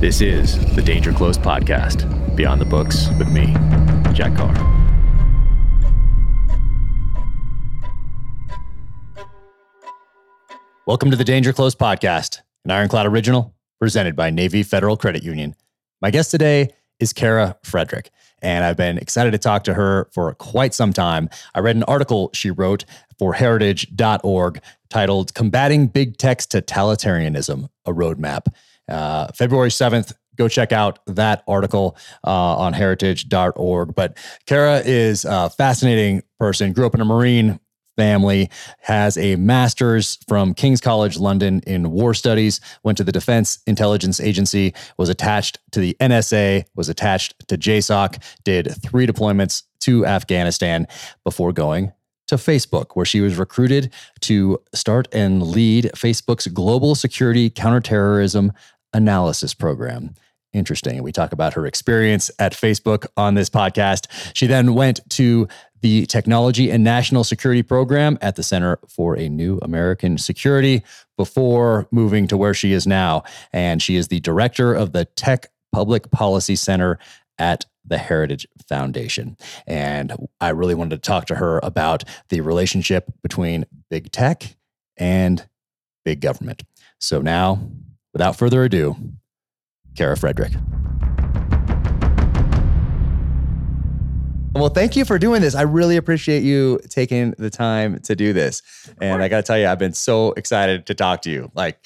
This is the Danger Close podcast, Beyond the Books with me, Jack Carr. Welcome to the Danger Close podcast, an Ironclad original presented by Navy Federal Credit Union. My guest today is Kara Frederick, and I've been excited to talk to her for quite some time. I read an article she wrote for heritage.org titled Combating Big Tech's Totalitarianism, a Roadmap. Uh, February 7th, go check out that article uh, on heritage.org. But Kara is a fascinating person, grew up in a Marine family, has a master's from King's College London in war studies, went to the Defense Intelligence Agency, was attached to the NSA, was attached to JSOC, did three deployments to Afghanistan before going to Facebook, where she was recruited to start and lead Facebook's global security counterterrorism analysis program. Interesting. We talk about her experience at Facebook on this podcast. She then went to the Technology and National Security Program at the Center for a New American Security before moving to where she is now. And she is the director of the Tech Public Policy Center at the Heritage Foundation. And I really wanted to talk to her about the relationship between big tech and big government. So now, without further ado, Kara Frederick. Well, thank you for doing this. I really appreciate you taking the time to do this. And I got to tell you, I've been so excited to talk to you. Like,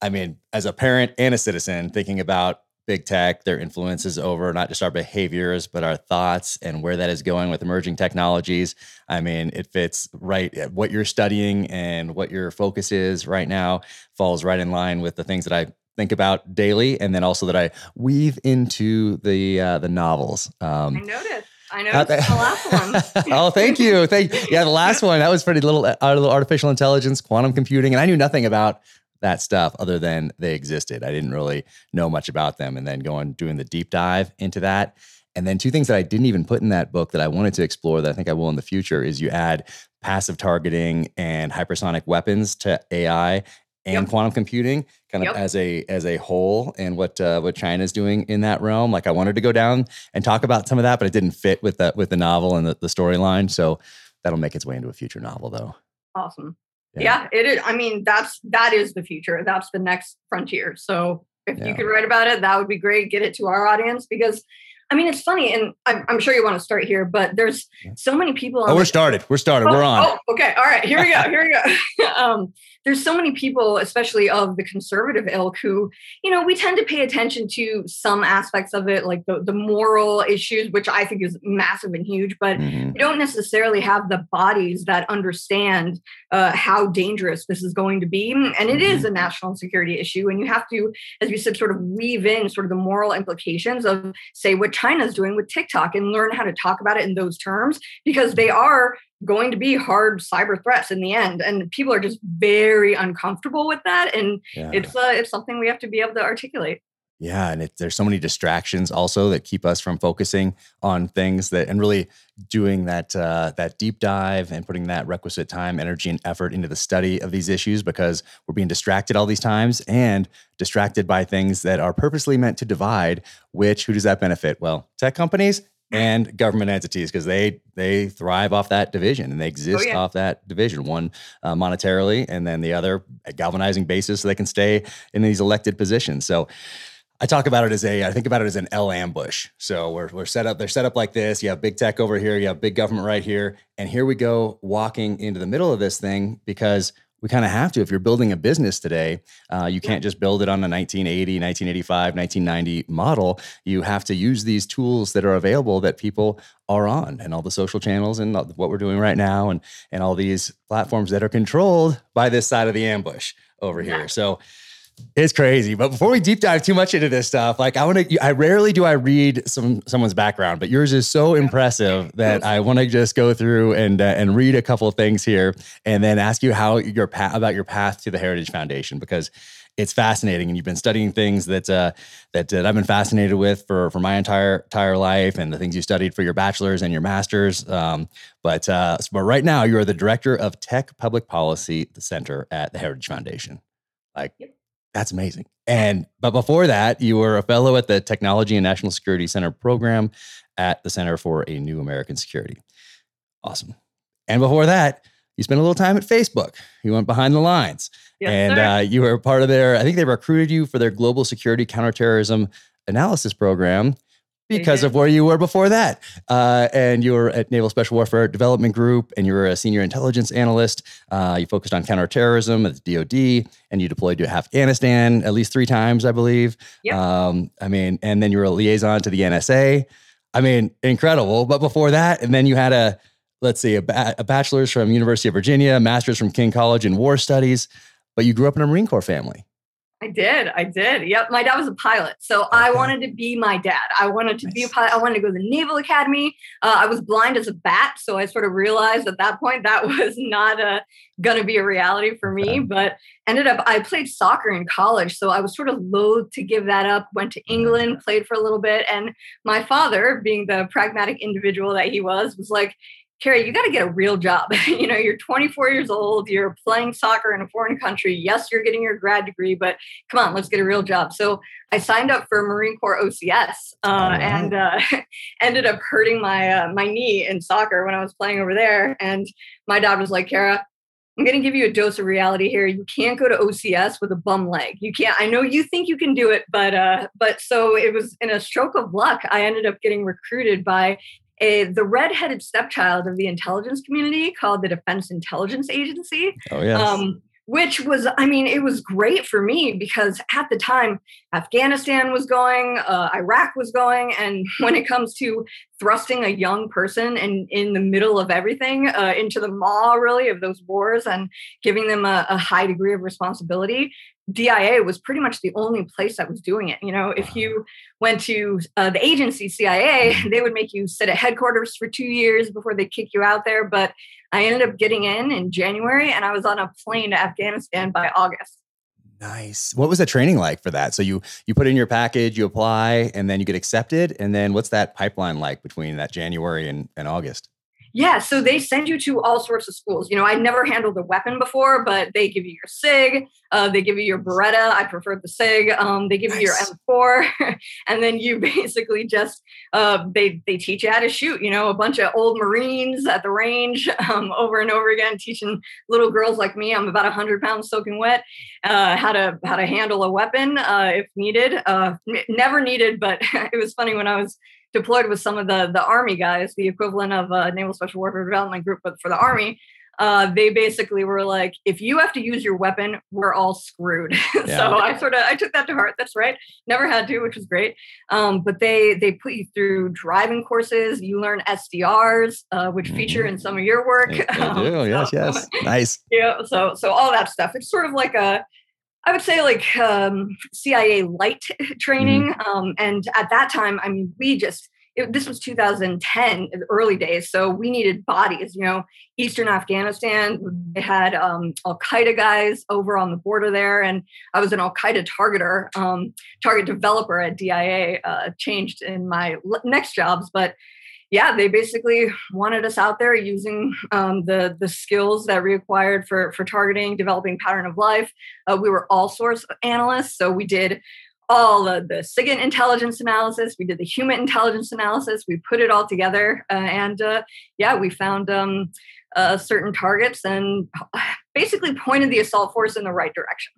I mean, as a parent and a citizen, thinking about big tech, their influences over not just our behaviors, but our thoughts and where that is going with emerging technologies. I mean, it fits right. What you're studying and what your focus is right now falls right in line with the things that I think about daily, and then also that I weave into the uh, the novels. Um, I noticed. I know the last one. oh, thank you. Thank you. Yeah, the last one that was pretty little, uh, little artificial intelligence, quantum computing, and I knew nothing about that stuff other than they existed. I didn't really know much about them, and then going doing the deep dive into that. And then two things that I didn't even put in that book that I wanted to explore that I think I will in the future is you add passive targeting and hypersonic weapons to AI and yep. quantum computing kind of yep. as a as a whole and what uh, what China's doing in that realm. Like I wanted to go down and talk about some of that, but it didn't fit with the with the novel and the, the storyline. So that'll make its way into a future novel though. Awesome. Yeah. yeah. it is. I mean, that's that is the future. That's the next frontier. So if yeah. you could write about it, that would be great. Get it to our audience because I mean, it's funny, and I'm, I'm, sure you want to start here, but there's so many people. Oh, we're started. We're started. Oh, we're on. Oh, okay. All right. Here we go. Here we go. um, there's so many people, especially of the conservative ilk, who, you know, we tend to pay attention to some aspects of it, like the, the moral issues, which I think is massive and huge, but mm-hmm. we don't necessarily have the bodies that understand uh, how dangerous this is going to be. And it is mm-hmm. a national security issue. And you have to, as you said, sort of weave in sort of the moral implications of, say, what China's doing with TikTok and learn how to talk about it in those terms because they are going to be hard cyber threats in the end. And people are just very uncomfortable with that. And yeah. it's uh, it's something we have to be able to articulate. Yeah and it, there's so many distractions also that keep us from focusing on things that and really doing that uh, that deep dive and putting that requisite time energy and effort into the study of these issues because we're being distracted all these times and distracted by things that are purposely meant to divide which who does that benefit? Well tech companies and government entities because they they thrive off that division and they oh, exist oh, yeah. off that division one uh, monetarily and then the other at galvanizing basis so they can stay in these elected positions so I talk about it as a, I think about it as an L ambush. So we're, we're set up, they're set up like this. You have big tech over here, you have big government right here. And here we go walking into the middle of this thing because we kind of have to. If you're building a business today, uh, you can't just build it on a 1980, 1985, 1990 model. You have to use these tools that are available that people are on, and all the social channels, and what we're doing right now, and and all these platforms that are controlled by this side of the ambush over here. So it's crazy. But before we deep dive too much into this stuff, like I want to, I rarely do I read some someone's background, but yours is so impressive that I want to just go through and uh, and read a couple of things here, and then ask you how your path about your path to the Heritage Foundation because it's fascinating, and you've been studying things that uh, that, I've been fascinated with for for my entire entire life, and the things you studied for your bachelor's and your master's. Um, but uh, but right now, you are the director of Tech Public Policy Center at the Heritage Foundation. Like. Yep That's amazing. And but before that, you were a fellow at the Technology and National Security Center program at the Center for a New American Security. Awesome. And before that, you spent a little time at Facebook. You went behind the lines. Yes, and uh, you were part of their, I think they recruited you for their global security counterterrorism analysis program because of where you were before that. Uh, and you were at Naval Special Warfare Development Group, and you were a senior intelligence analyst. Uh, you focused on counterterrorism at the DoD, and you deployed to Afghanistan at least three times, I believe. Yep. Um, I mean, and then you were a liaison to the NSA. I mean, incredible. But before that, and then you had a let's see, a, ba- a bachelor's from University of Virginia, master's from King College in War Studies. But you grew up in a Marine Corps family. I did. I did. Yep. My dad was a pilot. So. I wanted to be my dad. I wanted to nice. be a pilot. I wanted to go to the Naval Academy. Uh, I was blind as a bat. So I sort of realized at that point that was not going to be a reality for me. But ended up, I played soccer in college. So I was sort of loath to give that up. Went to England, played for a little bit. And my father, being the pragmatic individual that he was, was like, Carrie, you got to get a real job. you know, you're 24 years old, you're playing soccer in a foreign country. Yes, you're getting your grad degree, but come on, let's get a real job. So I signed up for Marine Corps OCS uh, and uh, ended up hurting my uh, my knee in soccer when I was playing over there. And my dad was like, Kara, I'm going to give you a dose of reality here. You can't go to OCS with a bum leg. You can't. I know you think you can do it, but uh, but so it was in a stroke of luck. I ended up getting recruited by a, the redheaded stepchild of the intelligence community called the Defense Intelligence Agency. Oh, yes. Um, which was, I mean, it was great for me because at the time, Afghanistan was going, uh, Iraq was going. And when it comes to thrusting a young person and in the middle of everything uh, into the maw, really, of those wars and giving them a, a high degree of responsibility, DIA was pretty much the only place that was doing it. You know, if you went to uh, the agency CIA, they would make you sit at headquarters for two years before they kick you out there. But I ended up getting in in January and I was on a plane to Afghanistan by August. Nice. What was the training like for that? So you you put in your package, you apply, and then you get accepted. And then what's that pipeline like between that January and, and August? Yeah, so they send you to all sorts of schools. You know, I never handled a weapon before, but they give you your SIG, uh, they give you your Beretta. I prefer the SIG. Um, they give nice. you your M4, and then you basically just uh, they they teach you how to shoot. You know, a bunch of old Marines at the range um, over and over again, teaching little girls like me. I'm about hundred pounds soaking wet. Uh, how to how to handle a weapon uh, if needed. Uh, never needed, but it was funny when I was deployed with some of the the army guys, the equivalent of a Naval Special Warfare Development Group, but for the army. Uh, they basically were like, if you have to use your weapon, we're all screwed. Yeah. so I sort of I took that to heart. That's right. Never had to, which was great. Um, but they they put you through driving courses. You learn SDRs, uh, which mm-hmm. feature in some of your work. They, they um, do. yes. yes. Nice. Yeah. So so all that stuff. It's sort of like a I would say like um, CIA light training. Mm-hmm. Um, and at that time, I mean, we just, it, this was 2010, early days. So we needed bodies, you know, Eastern Afghanistan, they had um, Al Qaeda guys over on the border there. And I was an Al Qaeda targeter, um, target developer at DIA, uh, changed in my next jobs. But yeah, they basically wanted us out there using um, the the skills that we required for for targeting, developing pattern of life. Uh, we were all source analysts, so we did all of the SIGINT intelligence analysis. We did the human intelligence analysis. We put it all together, uh, and uh, yeah, we found um, uh, certain targets and basically pointed the assault force in the right direction.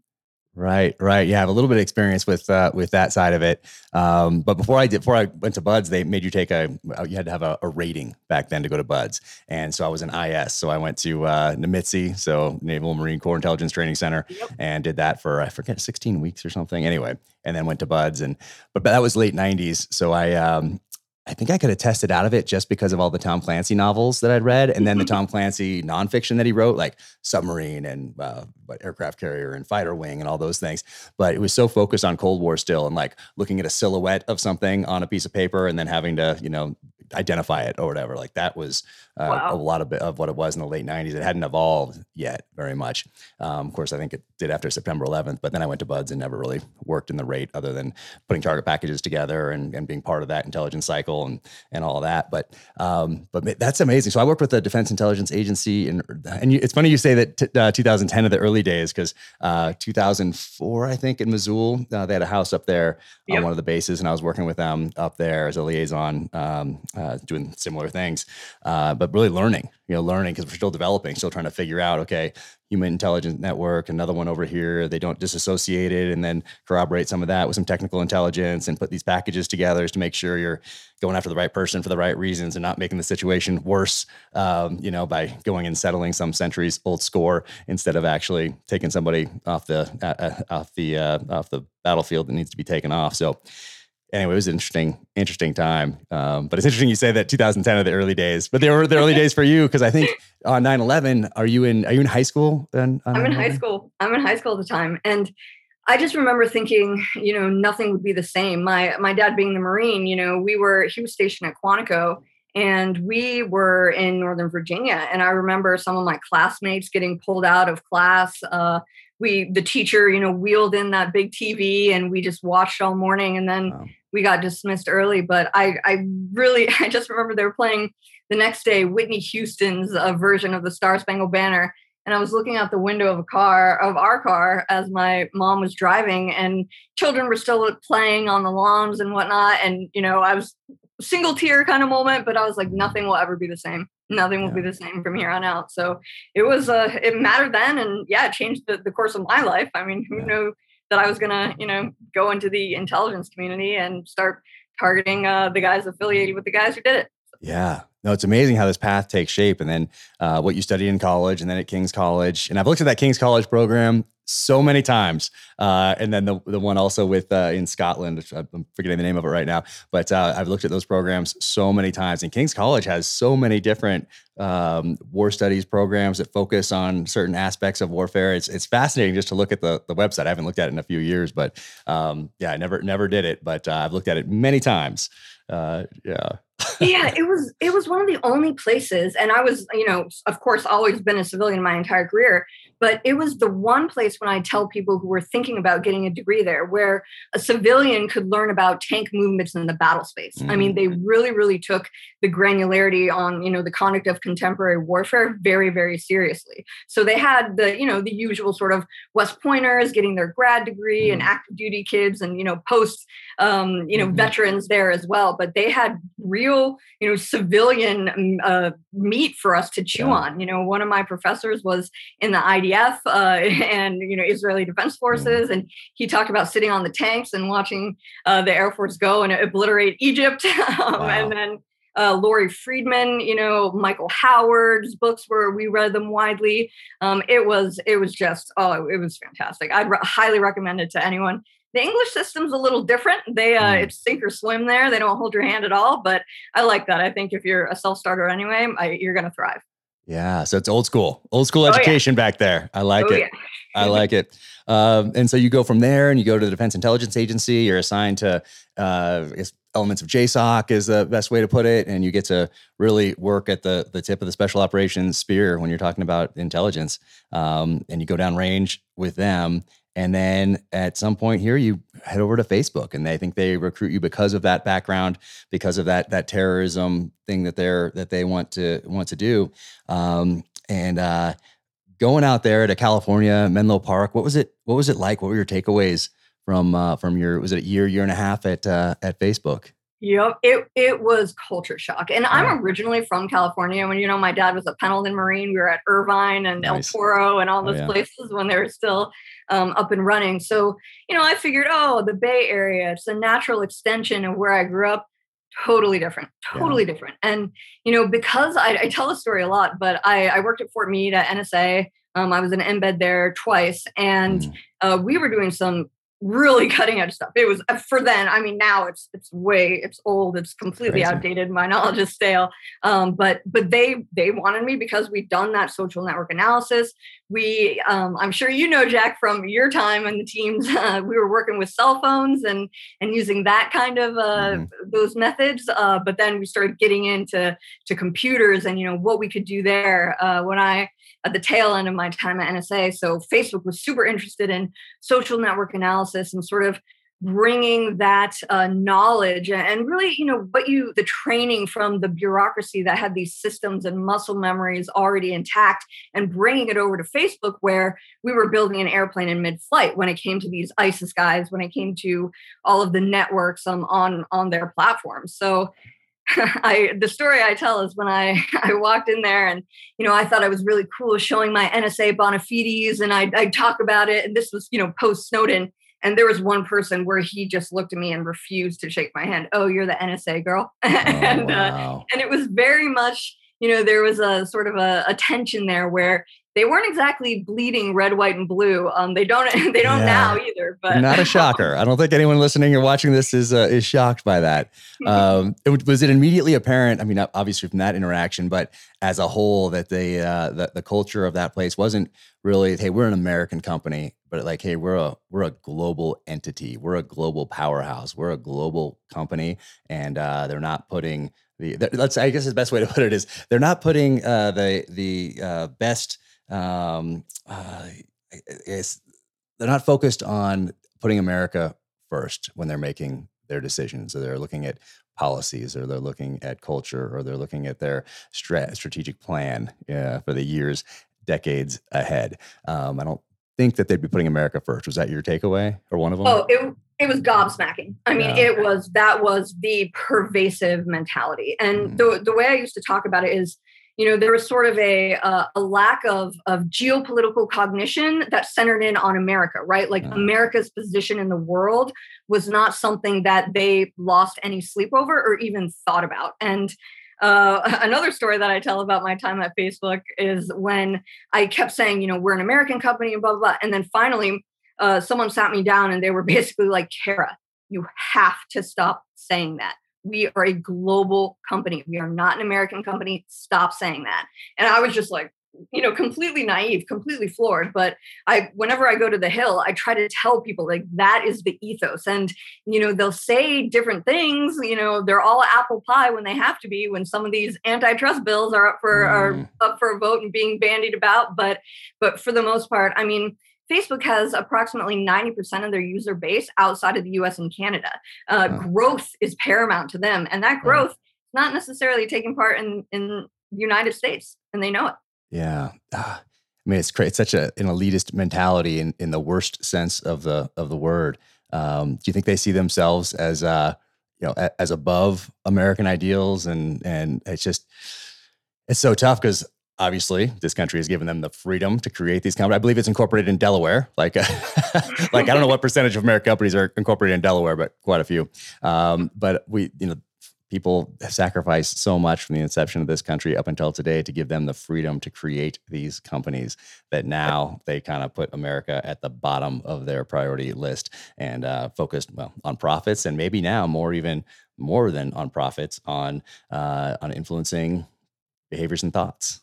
Right, right. Yeah, I have a little bit of experience with uh, with that side of it. Um, but before I did, before I went to BUD/S, they made you take a you had to have a, a, rating back then to go to BUD/S, and so I was an IS. So I went to uh, NMITC, so Naval Marine Corps Intelligence Training Center, yep. and did that for I forget 16 weeks or something. Anyway, and then went to BUD/S, and but, but that was late 90s. So I um, I think I could have tested out of it just because of all the Tom Clancy novels that I'd read, and then the mm-hmm. Tom Clancy nonfiction that he wrote, like submarine and uh, aircraft carrier and fighter wing and all those things. But it was so focused on Cold War still, and like looking at a silhouette of something on a piece of paper, and then having to, you know, identify it or whatever. Like that was uh, wow. a lot of of what it was in the late '90s. It hadn't evolved yet very much. Um, of course, I think it did after September 11th. But then I went to BUD/S and never really worked in the rate other than putting target packages together and, and being part of that intelligence cycle and and all that. But um, but that's amazing. So I worked with the Defense Intelligence Agency, and and you, it's funny you say that t- uh, 2010 of the early days because uh, 2004 I think in Mosul uh, they had a house up there yep. on one of the bases, and I was working with them up there as a liaison, um, uh, doing similar things, uh, but really learning, you know, learning because we're still developing, still trying to figure out, okay, human intelligence network, another one over here. They don't disassociate it and then corroborate some of that with some technical intelligence and put these packages together to make sure you're going after the right person for the right reasons and not making the situation worse, um, you know, by going and settling some centuries old score instead of actually taking somebody off the uh, uh off the uh, off the battlefield that needs to be taken off. So anyway, it was an interesting, interesting time. Um, but it's interesting you say that 2010 are the early days, but they were the early days for you because I think on 9/11, are you in are you in high school? Then I'm in high school. I'm in high school at the time, and I just remember thinking, you know, nothing would be the same. My my dad being the Marine, you know, we were he was stationed at Quantico. And we were in Northern Virginia, and I remember some of my classmates getting pulled out of class. Uh, we, the teacher, you know, wheeled in that big TV, and we just watched all morning. And then wow we got dismissed early, but I, I really, I just remember they were playing the next day Whitney Houston's uh, version of the Star Spangled Banner. And I was looking out the window of a car, of our car, as my mom was driving, and children were still playing on the lawns and whatnot. And, you know, I was single tear kind of moment, but I was like, nothing will ever be the same. Nothing will yeah. be the same from here on out. So it was, uh, it mattered then. And yeah, it changed the, the course of my life. I mean, who yeah. knew that I was gonna, you know, go into the intelligence community and start targeting uh, the guys affiliated with the guys who did it. Yeah. No, it's amazing how this path takes shape, and then uh, what you studied in college, and then at King's College. And I've looked at that King's College program so many times. Uh, and then the, the one also with uh, in Scotland, which I'm forgetting the name of it right now, but uh, I've looked at those programs so many times. And King's College has so many different um, war studies programs that focus on certain aspects of warfare. It's it's fascinating just to look at the the website. I haven't looked at it in a few years, but um, yeah, I never never did it, but uh, I've looked at it many times. Uh, yeah yeah, it was it was one of the only places, and I was, you know, of course, always been a civilian my entire career, but it was the one place when I tell people who were thinking about getting a degree there where a civilian could learn about tank movements in the battle space. Mm. I mean, they mm. really, really took the granularity on, you know, the conduct of contemporary warfare very, very seriously. So they had the, you know, the usual sort of West Pointers getting their grad degree mm. and active duty kids and, you know, post, um, you know, mm-hmm. veterans there as well. But they had real, you know, civilian mm, uh, meat for us to chew yeah. on. You know, one of my professors was in the IDF uh, and you know Israeli Defense Forces, and he talked about sitting on the tanks and watching uh, the Air Force go and obliterate Egypt, um, wow. and then. Uh, Lawrie Freedman, you know, Michael Howard's books where we read them widely. Um, it was, it was just, oh, it was fantastic. I'd re- highly recommend it to anyone the English system's a little different. They uh, mm. it's sink or swim there. They don't hold your hand at all. But I like that. I think if you're a self starter anyway, I, you're going to thrive. Yeah, so it's old school, old school education oh, yeah. back there. I like oh, it. Yeah. I like it. Um, and so you go from there and you go to the Defense Intelligence Agency. You're assigned to uh, elements of JSOC is the best way to put it, and you get to really work at the the tip of the special operations spear when you're talking about intelligence. Um, and you go down range with them, and then at some point here, you head over to Facebook, and they think they recruit you because of that background, because of that that terrorism thing that they're that they want to want to do. Um, and uh, going out there to California, Menlo Park, what was it? What was it like? What were your takeaways from uh, from your was it a year, year and a half at uh, at Facebook? Yep, it it was culture shock. And I'm originally from California. When you know my dad was a Pendleton Marine, we were at Irvine and nice. El Toro and all oh, those oh, yeah. places when they were still um, up and running. So you know, I figured, oh, the Bay Area, it's a natural extension of where I grew up. Totally different, totally yeah. different. And you know, because I, I, tell the story a lot, but I, I worked at Fort Meade at NSA. Um, I was an embed there twice, and mm. uh, we were doing some really cutting edge stuff. It was uh, for then. I mean, now it's it's way it's old. It's completely Crazy. outdated. My knowledge is stale. Um, but but they they wanted me because we'd done that social network analysis. We um, I'm sure you know Jack from your time and the teams. Uh, we were working with cell phones and and using that kind of uh, mm-hmm. those methods. Uh, but then we started getting into to computers and you know what we could do there. Uh, when I at the tail end of my time at NSA. So Facebook was super interested in social network analysis and sort of bringing that uh, knowledge and really you know what you the training from the bureaucracy that had these systems and muscle memories already intact and bringing it over to facebook where we were building an airplane in mid-flight when it came to these isis guys when it came to all of the networks um, on on their platforms so I the story I tell is when I I walked in there and you know I thought I was really cool showing my NSA bona fides and I I talk about it and this was you know post Snowden and there was one person where he just looked at me and refused to shake my hand. Oh, you're the NSA girl, oh, and uh, wow. uh, and it was very much you know there was a sort of a, a tension there where they weren't exactly bleeding red, white, and blue. Um, they don't they don't yeah. now either. But not a shocker. I don't think anyone listening or watching this is uh, is shocked by that. Um, it, was it immediately apparent? I mean, obviously from that interaction, but as a whole, that the uh, the, the culture of that place wasn't really hey we're an American company, but like hey we're a we're a global entity. We're a global powerhouse. We're a global company, and uh, they're not putting the let's I guess the best way to put it is they're not putting uh, the the uh, best um, uh, they're not focused on putting America first when they're making their decisions. So they're looking at policies, or they're looking at culture, or they're looking at their stra- strategic plan uh, for the years, decades ahead. Um, I don't think that they'd be putting America first. Was that your takeaway, or one of them? Oh, it it was gobsmacking. I mean, yeah. it was that was the pervasive mentality, and mm. the the way I used to talk about it is you know there was sort of a uh, a lack of of geopolitical cognition that centered in on America, right? Like yeah. America's position in the world was not something that they lost any sleep over or even thought about. And uh, another story that I tell about my time at Facebook is when I kept saying, you know, we're an American company and blah blah, blah. and then finally uh, someone sat me down and they were basically like, Kara, you have to stop saying that we are a global company. We are not an American company. Stop saying that. And I was just like, you know, completely naive, completely floored. But I, whenever I go to the Hill, I try to tell people like that is the ethos. And, you know, they'll say different things. You know, they're all apple pie when they have to be, when some of these antitrust bills are up for, mm. are up for a vote and being bandied about. But, but for the most part, I mean, Facebook has approximately 90% of their user base outside of the US and Canada. Uh, Growth is paramount to them. And that growth is not necessarily taking part in, in the United States, and they know it. Yeah. Ah, I mean, it's crazy. It's such a, an elitist mentality in, in the worst sense of the of the word. Um, do you think they see themselves as uh, you know as above American ideals? And and it's just it's so tough because obviously this country has given them the freedom to create these companies. I believe it's incorporated in Delaware. Like, like I don't know what percentage of American companies are incorporated in Delaware, but quite a few. Um, but we, you know, people have sacrificed so much from the inception of this country up until today to give them the freedom to create these companies that now they kind of put America at the bottom of their priority list and uh, focused well on profits and maybe now more even more than on profits on uh, on influencing behaviors and thoughts.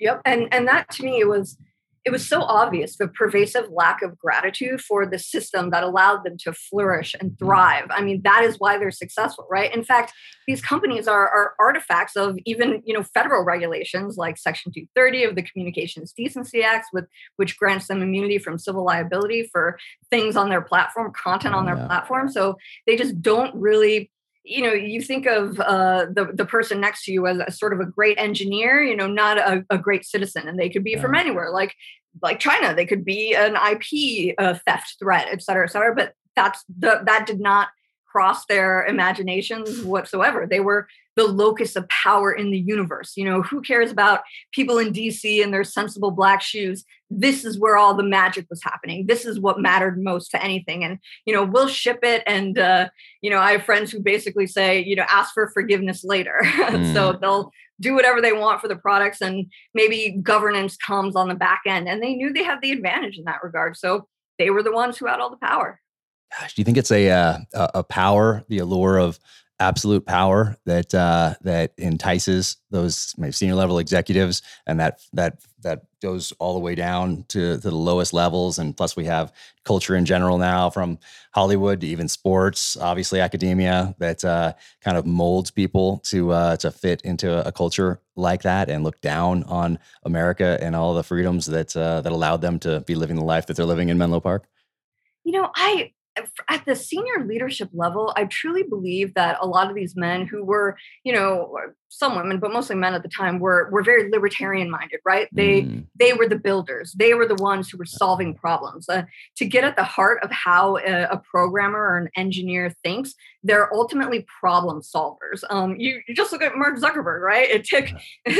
Yep. And and that to me it was it was so obvious the pervasive lack of gratitude for the system that allowed them to flourish and mm-hmm. thrive. I mean, that is why they're successful, right? In fact, these companies are, are artifacts of even you know federal regulations like Section 230 of the Communications Decency Act, with which grants them immunity from civil liability for things on their platform, content on their yeah. platform. So they just don't really you know you think of uh, the the person next to you as a sort of a great engineer you know not a, a great citizen and they could be yeah. from anywhere like like china they could be an ip uh, theft threat et cetera et cetera but that's the, that did not cross their imaginations whatsoever they were the locus of power in the universe. You know, who cares about people in DC and their sensible black shoes? This is where all the magic was happening. This is what mattered most to anything. And, you know, we'll ship it. And, uh, you know, I have friends who basically say, you know, ask for forgiveness later. Mm. so they'll do whatever they want for the products and maybe governance comes on the back end. And they knew they had the advantage in that regard. So they were the ones who had all the power. Gosh, do you think it's a, uh, a power, the allure of absolute power that uh, that entices those senior level executives, and that that that goes all the way down to, to the lowest levels. And plus, we have culture in general now, from Hollywood to even sports, obviously academia, that uh, kind of molds people to uh, to fit into a culture like that and look down on America and all the freedoms that uh, that allowed them to be living the life that they're living in Menlo Park. You know, I at the senior leadership level, I truly believe that a lot of these men who were, you know, some women, but mostly men at the time, were were very libertarian minded, right? They mm. they were the builders. They were the ones who were solving problems. Uh, to get at the heart of how a, a, programmer or an engineer thinks, they're ultimately problem solvers. Um, you, you just look at Mark Zuckerberg, right? It took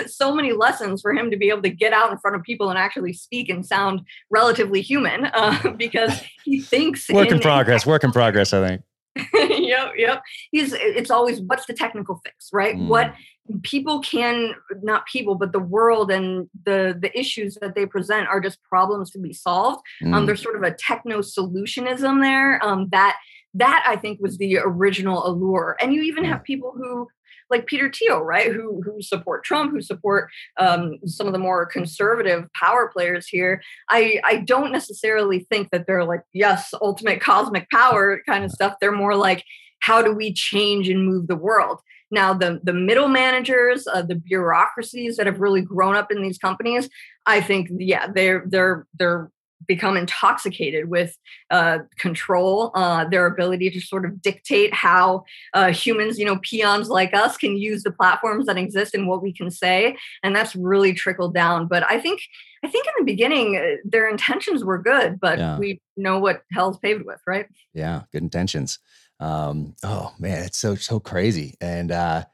so many lessons for him to be able to get out in front of people and actually speak and sound relatively human uh, because he thinks work in, in progress. Work in progress. I think. yep, yep. He's it's always what's the technical fix, right? Mm. What people can not people but the world and the the issues that they present are just problems to be solved. Um, mm. um, there's sort of a techno solutionism there um, that that i think was the original allure. And you even have people who like peter thiel right who who support trump who support um, some of the more conservative power players here. I i don't necessarily think that they're like yes ultimate cosmic power kind of stuff. They're more like how do we change and move the world now, the the middle managers, uh, the bureaucracies that have really grown up in these companies, I think, yeah, they're they're they're become intoxicated with uh, control, uh, their ability to sort of dictate how uh, humans, you know, peons like us, can use the platforms that exist and what we can say, and that's really trickled down. But I think, I think in the beginning, uh, their intentions were good, but yeah. we know what hell's paved with, right? Yeah, good intentions. Um, oh man, it's so so crazy. And uh,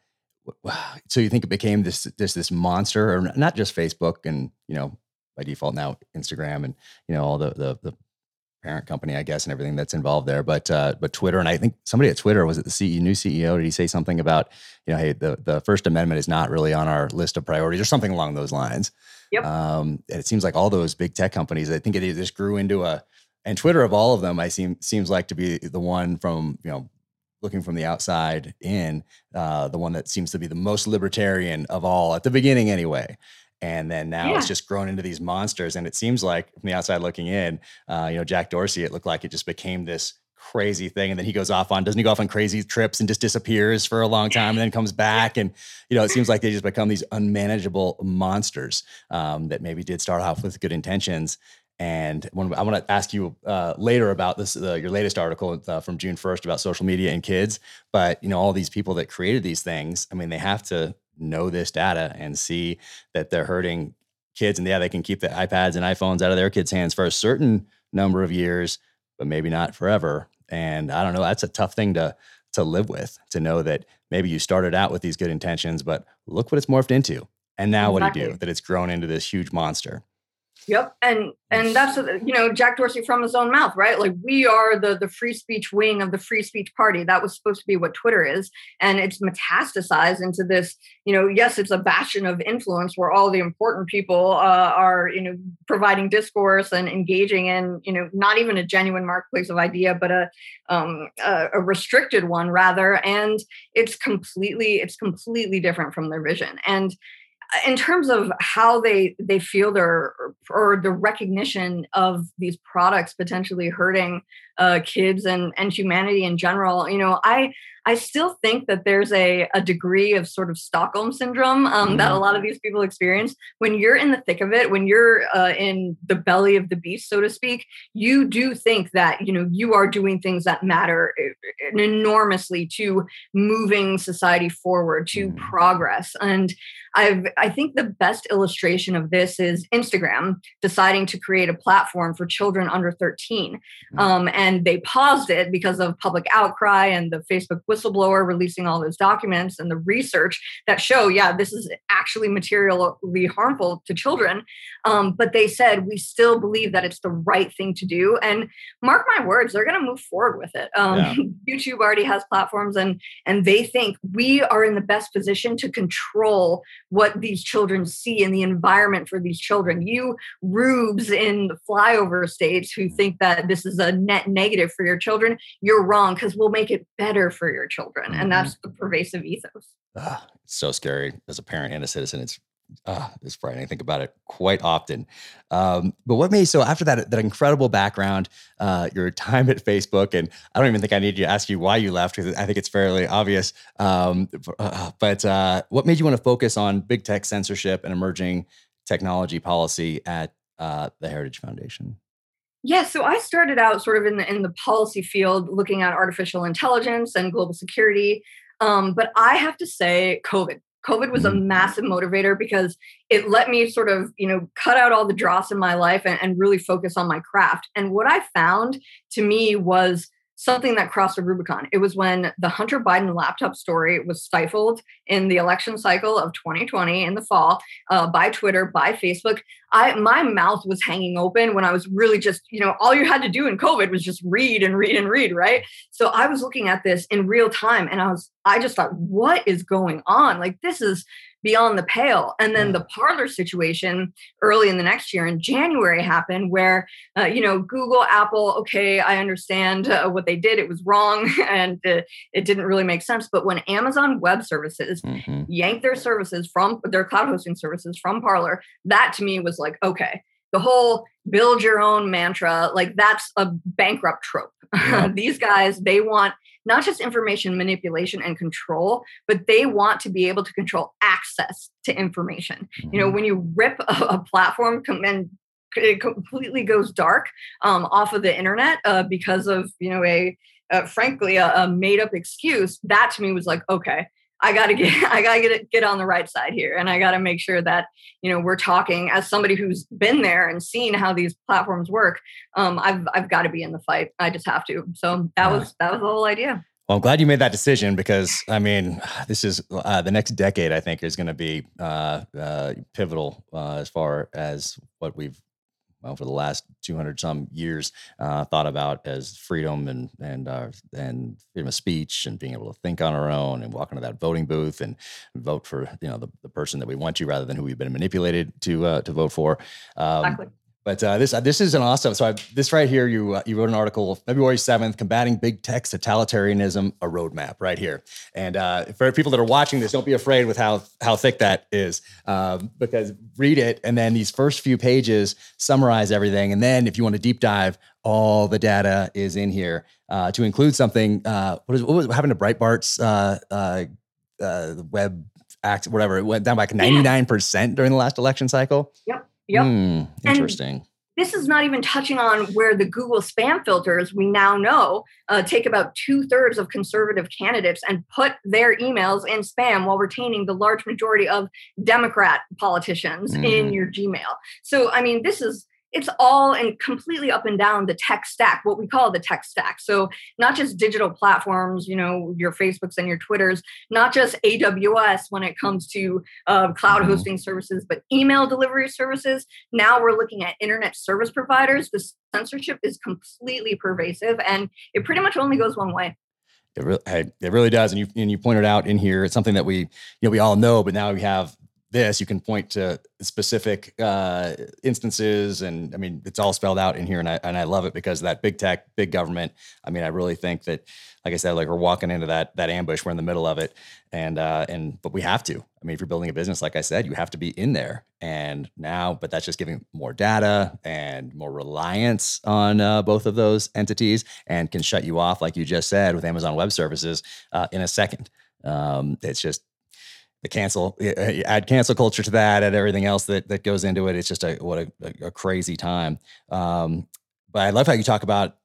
so you think it became this this this monster, or not just Facebook, and you know by default now Instagram, and you know all the the, the parent company, I guess, and everything that's involved there. But uh, but Twitter, and I think somebody at Twitter was it the CEO, new CEO? Did he say something about you know, hey, the the First Amendment is not really on our list of priorities, or something along those lines? Yep. Um, and it seems like all those big tech companies, I think it just grew into a and Twitter of all of them, I seem seems like to be the one from you know looking from the outside in, uh, the one that seems to be the most libertarian of all at the beginning, anyway. And then now yeah. it's just grown into these monsters, and it seems like from the outside looking in, uh, you know, Jack Dorsey, it looked like it just became this crazy thing and then he goes off on doesn't he go off on crazy trips and just disappears for a long time and then comes back and you know it seems like they just become these unmanageable monsters um, that maybe did start off with good intentions and when, I want to ask you uh, later about this, uh, your latest article uh, from June 1st about social media and kids. But you know, all these people that created these things, I mean, they have to know this data and see that they're hurting kids. And yeah, they can keep the iPads and iPhones out of their kids' hands for a certain number of years, but maybe not forever. And I don't know. That's a tough thing to to live with. To know that maybe you started out with these good intentions, but look what it's morphed into. And now exactly. what do you do? That it's grown into this huge monster. Yep, and and that's you know Jack Dorsey from his own mouth, right? Like we are the the free speech wing of the free speech party. That was supposed to be what Twitter is, and it's metastasized into this. You know, yes, it's a bastion of influence where all the important people uh, are you know providing discourse and engaging in you know not even a genuine marketplace of idea, but a um, a, a restricted one rather. And it's completely it's completely different from their vision and in terms of how they they feel their or the recognition of these products potentially hurting uh, kids and and humanity in general you know i I still think that there's a, a degree of sort of Stockholm syndrome um, mm-hmm. that a lot of these people experience. When you're in the thick of it, when you're uh, in the belly of the beast, so to speak, you do think that you know you are doing things that matter enormously to moving society forward, to mm-hmm. progress. And I've I think the best illustration of this is Instagram deciding to create a platform for children under 13, mm-hmm. um, and they paused it because of public outcry and the Facebook whistleblower releasing all those documents and the research that show, yeah, this is actually materially harmful to children. Um, but they said, we still believe that it's the right thing to do. And mark my words, they're going to move forward with it. Um, yeah. YouTube already has platforms and, and they think we are in the best position to control what these children see in the environment for these children. You rubes in the flyover states who think that this is a net negative for your children, you're wrong because we'll make it better for your children. Mm-hmm. And that's the pervasive ethos. Ah, it's so scary as a parent and a citizen. It's uh, it's frightening. I think about it quite often. Um, but what made so after that that incredible background, uh, your time at Facebook, and I don't even think I need to ask you why you left because I think it's fairly obvious. Um, uh, but uh, what made you want to focus on big tech censorship and emerging technology policy at uh, the Heritage Foundation? Yeah, so I started out sort of in the in the policy field, looking at artificial intelligence and global security. Um, but I have to say, COVID COVID was a mm-hmm. massive motivator because it let me sort of, you know, cut out all the dross in my life and, and really focus on my craft. And what I found to me was something that crossed the Rubicon. It was when the Hunter Biden laptop story was stifled in the election cycle of 2020 in the fall uh, by Twitter, by Facebook. I my mouth was hanging open when I was really just, you know, all you had to do in COVID was just read and read and read, right? So I was looking at this in real time and I was I just thought, what is going on? Like this is beyond the pale. And then the Parler situation early in the next year in January happened where, uh, you know, Google, Apple, okay, I understand uh, what they did. It was wrong and uh, it didn't really make sense. But when Amazon Web Services mm-hmm. yanked their services from their cloud hosting services from Parler, that to me was like, okay, the whole build your own mantra, like that's a bankrupt trope. Yeah. These guys, they want not just information manipulation and control, but they want to be able to control access to information. Mm-hmm. You know, mm-hmm. when you rip a, a platform and it completely goes dark um, off of the internet uh, because of you know a uh, frankly a, a made up excuse that to me was like okay I got to get I got to get get on the right side here and I got to make sure that you know we're talking as somebody who's been there and seen how these platforms work um I've I've got to be in the fight I just have to so that yeah. was that was the whole idea well, I'm glad you made that decision because I mean, this is uh, the next decade. I think is going to be uh, uh, pivotal uh, as far as what we've well, for the last 200 some years, uh, thought about as freedom and and uh, and freedom of speech and being able to think on our own and walk into that voting booth and vote for you know the, the person that we want to rather than who we've been manipulated to uh, to vote for. Um, exactly. But uh, this uh, this is an awesome. So I, this right here, you uh, you wrote an article February seventh, combating big tech totalitarianism, a roadmap right here. And uh, for people that are watching this, don't be afraid with how how thick that is, um, because read it, and then these first few pages summarize everything, and then if you want to deep dive, all the data is in here uh, to include something. Uh, what is what was happened to Breitbart's web act, whatever? It went down by like ninety nine percent during the last election cycle. Yep. Yep. Mm, interesting. And this is not even touching on where the Google spam filters, we now know, uh, take about two thirds of conservative candidates and put their emails in spam while retaining the large majority of Democrat politicians mm. in your Gmail. So, I mean, this is it's all and completely up and down the tech stack, what we call the tech stack. So not just digital platforms, you know, your Facebooks and your Twitters, not just AWS when it comes to uh, cloud mm-hmm. hosting services, but email delivery services. Now we're looking at internet service providers. The censorship is completely pervasive, and it pretty much only goes one way. It really, it really does, and you and you pointed out in here it's something that we you know we all know, but now we have this, you can point to specific uh, instances, and I mean, it's all spelled out in here, and I and I love it because that big tech, big government. I mean, I really think that, like I said, like we're walking into that that ambush. We're in the middle of it, and uh, and but we have to. I mean, if you're building a business, like I said, you have to be in there. And now, but that's just giving more data and more reliance on uh, both of those entities, and can shut you off, like you just said, with Amazon Web Services uh, in a second. Um, it's just the cancel add cancel culture to that and everything else that that goes into it. It's just a what a, a crazy time. Um, but i love how you talk about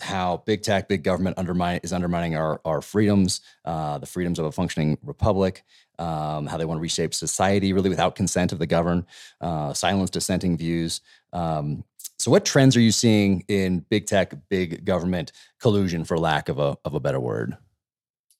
how big tech big government undermine is undermining our our freedoms uh, the freedoms of a functioning republic um, how they want to reshape society really without consent of the governed uh, silence dissenting views. Um, so what trends are you seeing in big tech big government collusion for lack of a of a better word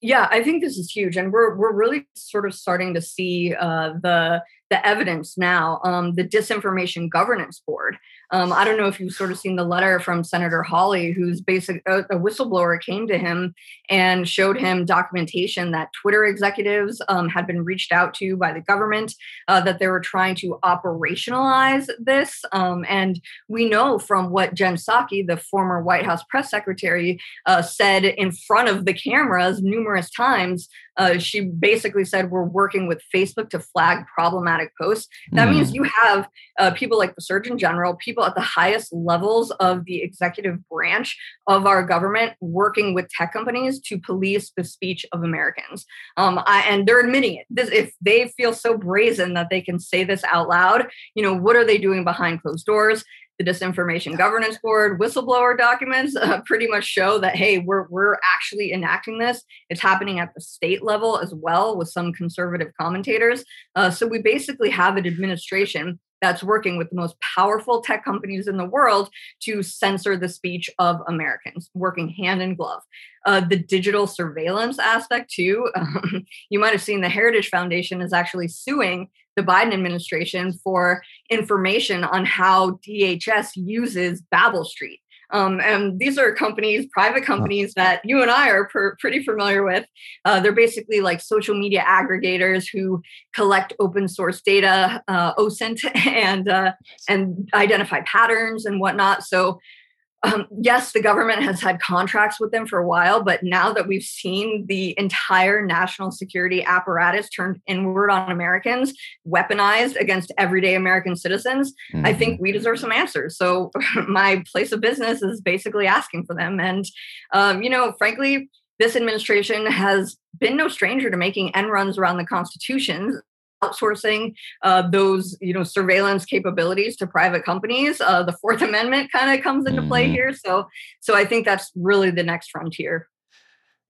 yeah, I think this is huge, and we're we're really sort of starting to see uh, the the evidence now. Um, the Disinformation Governance Board Um, I don't know if you've sort of seen the letter from Senator Hawley, who's basic a, a whistleblower came to him and showed him documentation that Twitter executives um, had been reached out to by the government, uh, that they were trying to operationalize this. Um, and we know from what Jen Psaki, the former White House press secretary, uh, said in front of the cameras numerous times uh, she basically said we're working with Facebook to flag problematic posts. That mm. means you have uh, people like the Surgeon General, people at the highest levels of the executive branch of our government working with tech companies to police the speech of Americans. Um, I, and they're admitting it. This, if they feel so brazen that they can say this out loud, you know, what are they doing behind closed doors? The Disinformation Governance Board whistleblower documents uh, pretty much show that hey, we're we're actually enacting this. It's happening at the state level as well with some conservative commentators. Uh, so we basically have an administration that's working with the most powerful tech companies in the world to censor the speech of Americans, working hand in glove. Uh, the digital surveillance aspect, too. Um, you might have seen the Heritage Foundation is actually suing the Biden administration for information on how DHS uses Babel Street. Um, and these are companies, private companies that you and I are per, pretty familiar with. Uh, they're basically like social media aggregators who collect open source data, uh, OSINT, and uh, and identify patterns and whatnot. So um, yes, the government has had contracts with them for a while, but now that we've seen the entire national security apparatus turned inward on Americans, weaponized against everyday American citizens, mm-hmm. I think mm-hmm. we deserve some answers. So my place of business is basically asking for them. And, um, you know, frankly, this administration has been no stranger to making end runs around the Constitution outsourcing uh, those you know surveillance capabilities to private companies uh, the fourth amendment kind of comes into play mm-hmm. here. So so i think that's really the next frontier.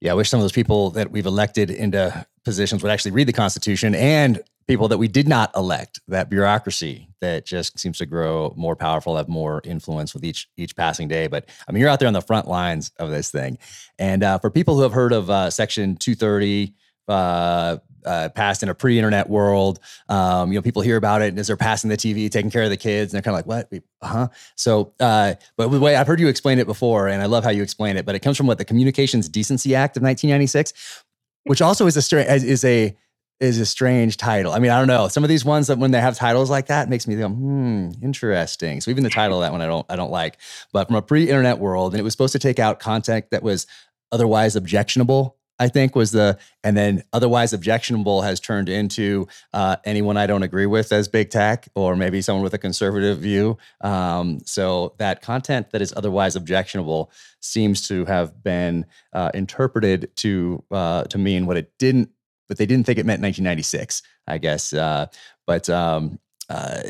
Yeah i wish some of those people that we've elected into positions would actually read the constitution and people that we did not elect that bureaucracy that just seems to grow more powerful have more influence with each each passing day. But i mean you're out there on the front lines of this thing. And uh, for people who have heard of uh, section 230 uh, uh, passed in a pre-internet world. Um, you know, people hear about it and as they're passing the TV, taking care of the kids, and they're kind of like, "What? Uh huh?" So, uh, but the way I've heard you explain it before, and I love how you explain it. But it comes from what the Communications Decency Act of 1996, which also is a stra- is a is a strange title. I mean, I don't know. Some of these ones that when they have titles like that makes me go, hmm, interesting. So even the title of that one I don't I don't like. But from a pre-internet world, and it was supposed to take out content that was otherwise objectionable I think was the, and then otherwise objectionable has turned into uh, anyone I don't agree with as big tech, or maybe someone with a conservative view. Um, so that content that is otherwise objectionable seems to have been uh, interpreted to uh, to mean what it didn't, but they didn't think it meant 1996, I guess. Uh, but um, uh,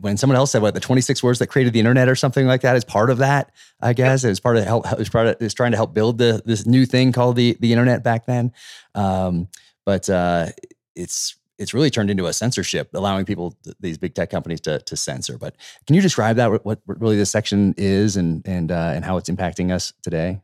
when someone else said what the 26 words that created the internet or something like that is part of that i guess yep. it was part of help it was part of is trying to help build the this new thing called the the internet back then. Um, but uh, it's it's really turned into a censorship allowing people these big tech companies to, to censor. But can you describe that what, what really this section is and and uh, and how it's impacting us today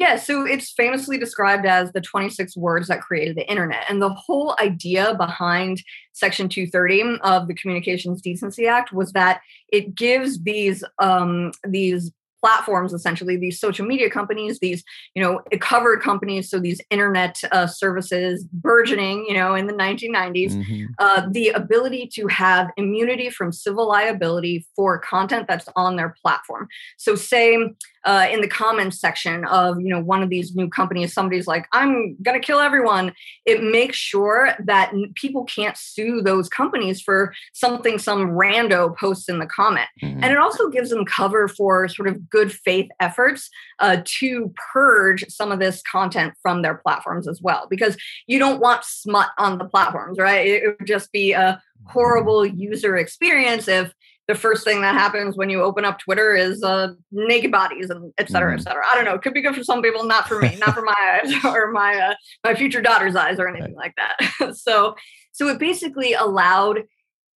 yeah, so it's famously described as the 26 words that created the internet. And the whole idea behind Section 230 of the Communications Decency Act was that it gives these um, these platforms essentially these social media companies these you know covered companies so these internet uh, services burgeoning you know in the 1990s mm-hmm. uh, the ability to have immunity from civil liability for content that's on their platform so say uh, in the comments section of you know one of these new companies somebody's like i'm going to kill everyone it makes sure that people can't sue those companies for something some rando posts in the comment mm-hmm. and it also gives them cover for sort of good faith efforts uh, to purge some of this content from their platforms as well because you don't want smut on the platforms right it would just be a horrible user experience if the first thing that happens when you open up Twitter is uh, naked bodies and et cetera, et mm. cetera. I don't know. It could be good for some people, not for me, not for my eyes or my uh, my future daughter's eyes or anything like that. so, so it basically allowed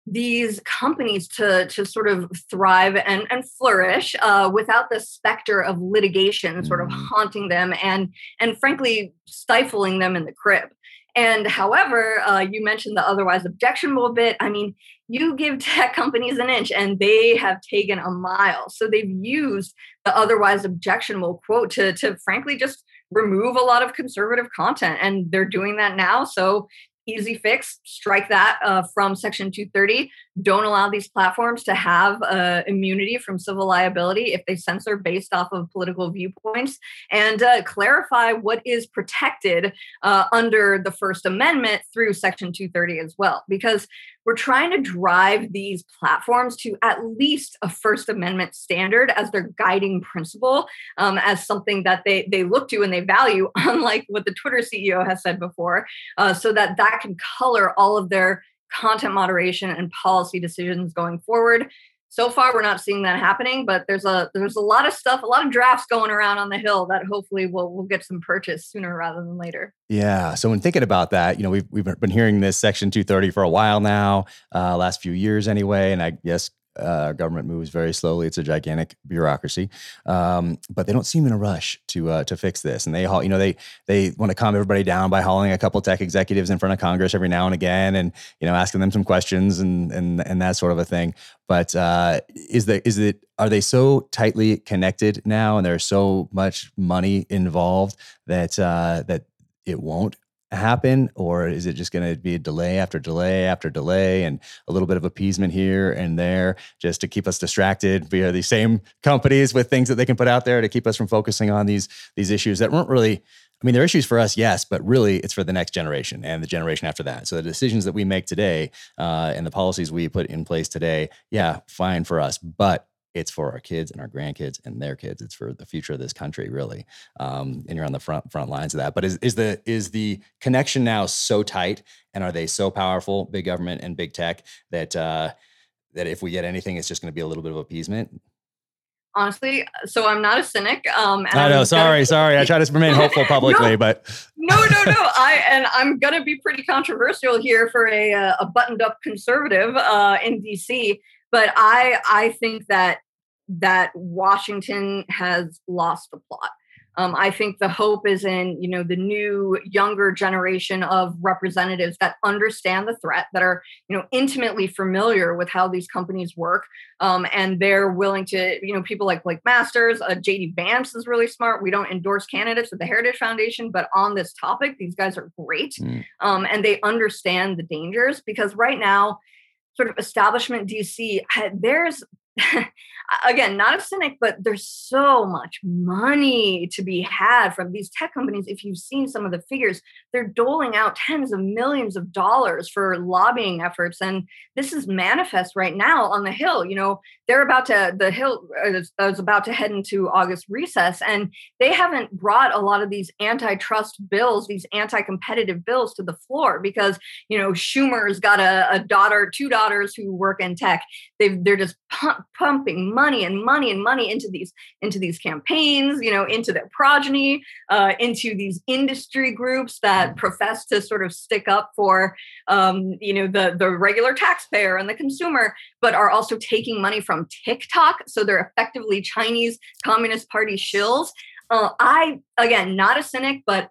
these companies to to sort of thrive and and flourish uh, without the specter of litigation sort of mm. haunting them and and frankly stifling them in the crib And however, uh, you mentioned the otherwise objectionable bit. I mean, you give tech companies an inch and they have taken a mile. So they've used the otherwise objectionable quote to, to frankly just remove a lot of conservative content. And they're doing that now. So easy fix strike that uh, from section 230 don't allow these platforms to have uh, immunity from civil liability if they censor based off of political viewpoints. And uh, clarify what is protected uh, under the first amendment through section 230 as well. Because we're trying to drive these platforms to at least a first amendment standard as their guiding principle um, as something that they they look to and they value unlike what the twitter ceo has said before uh, so that that can color all of their content moderation and policy decisions going forward so far we're not seeing that happening but there's a there's a lot of stuff a lot of drafts going around on the hill that hopefully will will get some purchase sooner rather than later. Yeah. So when thinking about that you know we've, we've been hearing this section 230 for a while now uh, last few years anyway and i guess uh, government moves very slowly. It's a gigantic bureaucracy, um, but they don't seem in a rush to uh, to fix this. And they, you know, they they want to calm everybody down by hauling a couple tech executives in front of Congress every now and again, and you know, asking them some questions and and and that sort of a thing. But uh, is the is it are they so tightly connected now, and there's so much money involved that uh, that it won't happen or is it just going to be a delay after delay after delay and a little bit of appeasement here and there just to keep us distracted via these same companies with things that they can put out there to keep us from focusing on these these issues that weren't really I mean, they're issues for us, yes, but really it's for the next generation and the generation after that. So the decisions that we make today uh, and the policies we put in place today, yeah, fine for us. But it's for our kids and our grandkids and their kids. It's for the future of this country, really. Um, and you're on the front front lines of that. But is is the is the connection now so tight, and are they so powerful, big government and big tech, that uh, that if we get anything, it's just going to be a little bit of appeasement? honestly. So I'm not a cynic. Um, I know. Sorry, gonna, sorry. I try to remain hopeful publicly, no, but no, no, no. I and I'm gonna be pretty controversial here for a uh, a buttoned up conservative uh, in DC but I I think that that Washington has lost the plot. Um, I think the hope is in you know the new younger generation of representatives that understand the threat, that are you know intimately familiar with how these companies work, um, and they're willing to you know people like Blake Masters, uh, JD Vance is really smart. We don't endorse candidates at the Heritage Foundation, but on this topic, these guys are great, mm. um, and they understand the dangers because right now sort of establishment do you see? there's again, not a cynic, but there's so much money to be had from these tech companies. If you've seen some of the figures, they're doling out tens of millions of dollars for lobbying efforts. And this is manifest right now on the Hill. You know, they're about to, the Hill uh, is, is about to head into August recess, and they haven't brought a lot of these antitrust bills, these anti competitive bills to the floor because, you know, Schumer's got a, a daughter, two daughters who work in tech. They've, they're just pump, pumping money and money and money into these into these campaigns you know into their progeny uh, into these industry groups that profess to sort of stick up for um, you know the the regular taxpayer and the consumer but are also taking money from tiktok. So they're effectively chinese communist party shills. Uh, i again not a cynic but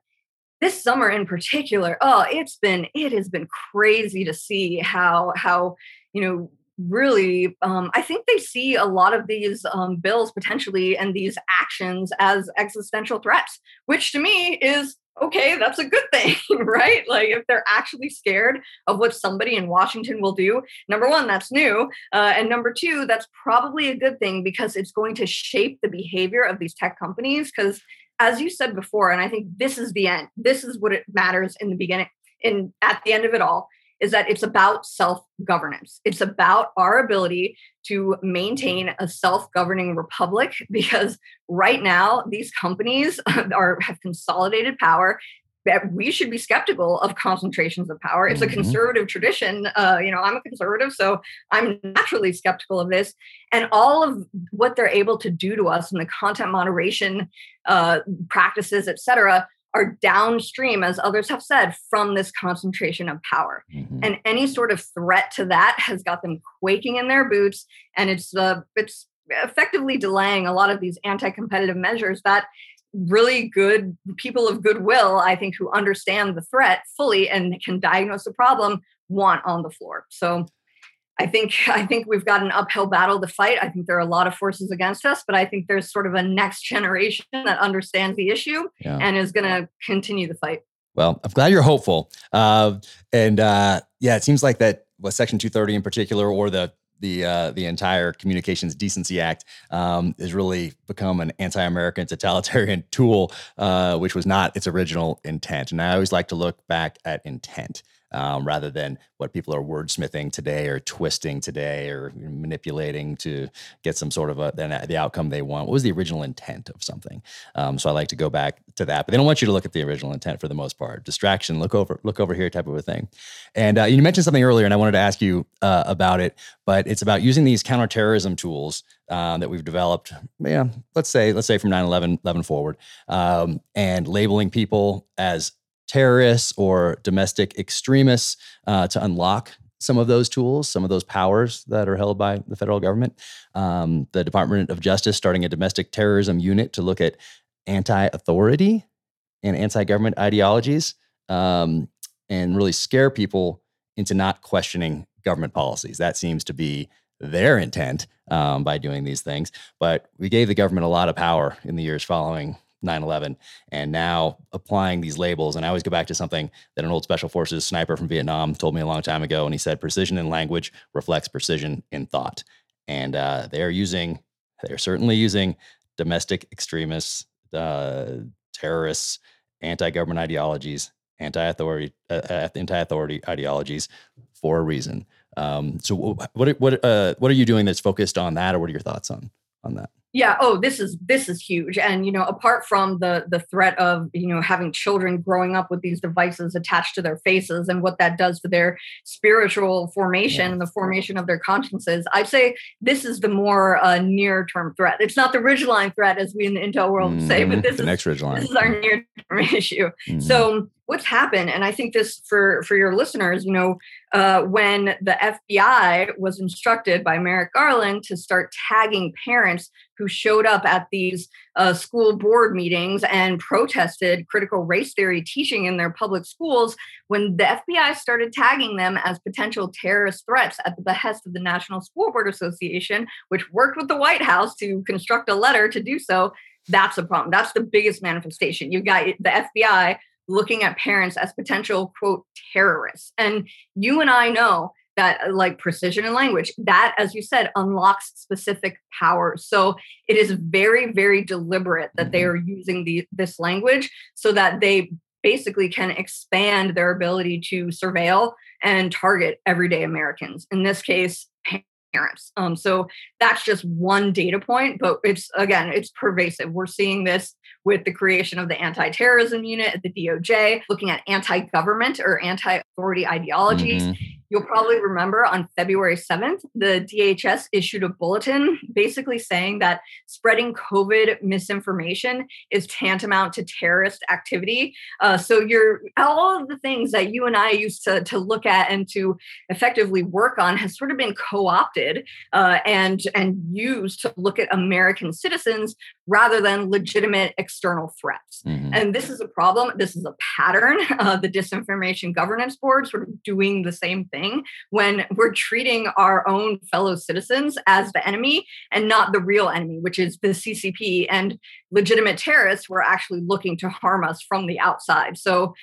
this summer in particular oh it's been it has been crazy to see how how you know really um, i think they see a lot of these um, bills potentially and these actions as existential threats which to me is okay that's a good thing right? Like if they're actually scared of what somebody in washington will do number one that's new uh, and number two that's probably a good thing because it's going to shape the behavior of these tech companies because as you said before and i think this is the end this is what it matters in the beginning and at the end of it all is that it's about self governance. It's about our ability to maintain a self governing republic because right now these companies are have consolidated power that we should be skeptical of concentrations of power. It's a mm-hmm. conservative tradition. Uh, you know, I'm a conservative, so I'm naturally skeptical of this. And all of what they're able to do to us in the content moderation uh, practices, et cetera, are downstream, as others have said, from this concentration of power. Mm-hmm. And any sort of threat to that has got them quaking in their boots, and it's uh, it's effectively delaying a lot of these anti-competitive measures that really good people of goodwill, I think, who understand the threat fully and can diagnose the problem, want on the floor. So I think I think we've got an uphill battle to fight. I think there are a lot of forces against us, but I think there's sort of a next generation that understands the issue yeah. and is going to continue the fight. Well, I'm glad you're hopeful. Uh, and uh, yeah, it seems like that was Section 230 in particular, or the the uh, the entire Communications Decency Act um, has really become an anti-American totalitarian tool, uh, which was not its original intent. And I always like to look back at intent um, rather than what people are wordsmithing today or twisting today or manipulating to get some sort of a then the outcome they want. What was the original intent of something? Um, so I like to go back to that, but they don't want you to look at the original intent for the most part. Distraction, look over, look over here, type of a thing. And uh, you mentioned something earlier, and I wanted to ask you uh, about it, but it's about using these counterterrorism tools uh, that we've developed, yeah, let's say, let's say from 9 11 forward, um, and labeling people as terrorists or domestic extremists uh, to unlock some of those tools, some of those powers that are held by the federal government. Um, the Department of Justice starting a domestic terrorism unit to look at anti authority and anti government ideologies um, and really scare people into not questioning government policies. That seems to be their intent um, by doing these things. But we gave the government a lot of power in the years following 9-11 and now applying these labels and i always go back to something that an old special forces sniper from vietnam told me a long time ago and he said precision in language reflects precision in thought. And uh, they are using they're certainly using domestic extremists uh, terrorists anti-government ideologies anti-authority uh, uh anti-authority ideologies for a reason. Um, so what what uh, what are you doing that's focused on that or what are your thoughts on on that yeah oh this is this is huge and you know apart from the the threat of you know having children growing up with these devices attached to their faces and what that does to their spiritual formation yeah. and the formation of their consciences i'd say this is the more uh, near term threat it's not the ridgeline threat as we in the intel world mm-hmm. say but this the is next ridgeline this is our near term issue mm-hmm. so what's happened and i think this for for your listeners you know uh, when the fbi was instructed by merrick garland to start tagging parents who showed up at these uh, school board meetings and protested critical race theory teaching in their public schools when the fbi started tagging them as potential terrorist threats at the behest of the national school board association which worked with the white house to construct a letter to do so that's a problem. That's the biggest manifestation. You've got the fbi looking at parents as potential quote terrorists. And you and i know that uh, like precision in language that as you said unlocks specific powers. So it is very very deliberate that they are using the, this language so that they basically can expand their ability to surveil and target everyday americans. In this case parents um, so that's just one data point but it's again it's pervasive we're seeing this with the creation of the anti terrorism unit at the DOJ, looking at anti government or anti authority ideologies. Mm-hmm. You'll probably remember on February 7th, the DHS issued a bulletin basically saying that spreading COVID misinformation is tantamount to terrorist activity. Uh, so you're all of the things that you and I used to, to look at and to effectively work on has sort of been co-opted uh, and and used to look at American citizens rather than legitimate external threats. Mm-hmm. And this is a problem. This is a pattern. Uh, the Disinformation Governance Board sort of doing the same thing when we're treating our own fellow citizens as the enemy and not the real enemy, which is the CCP and legitimate terrorists who are actually looking to harm us from the outside. So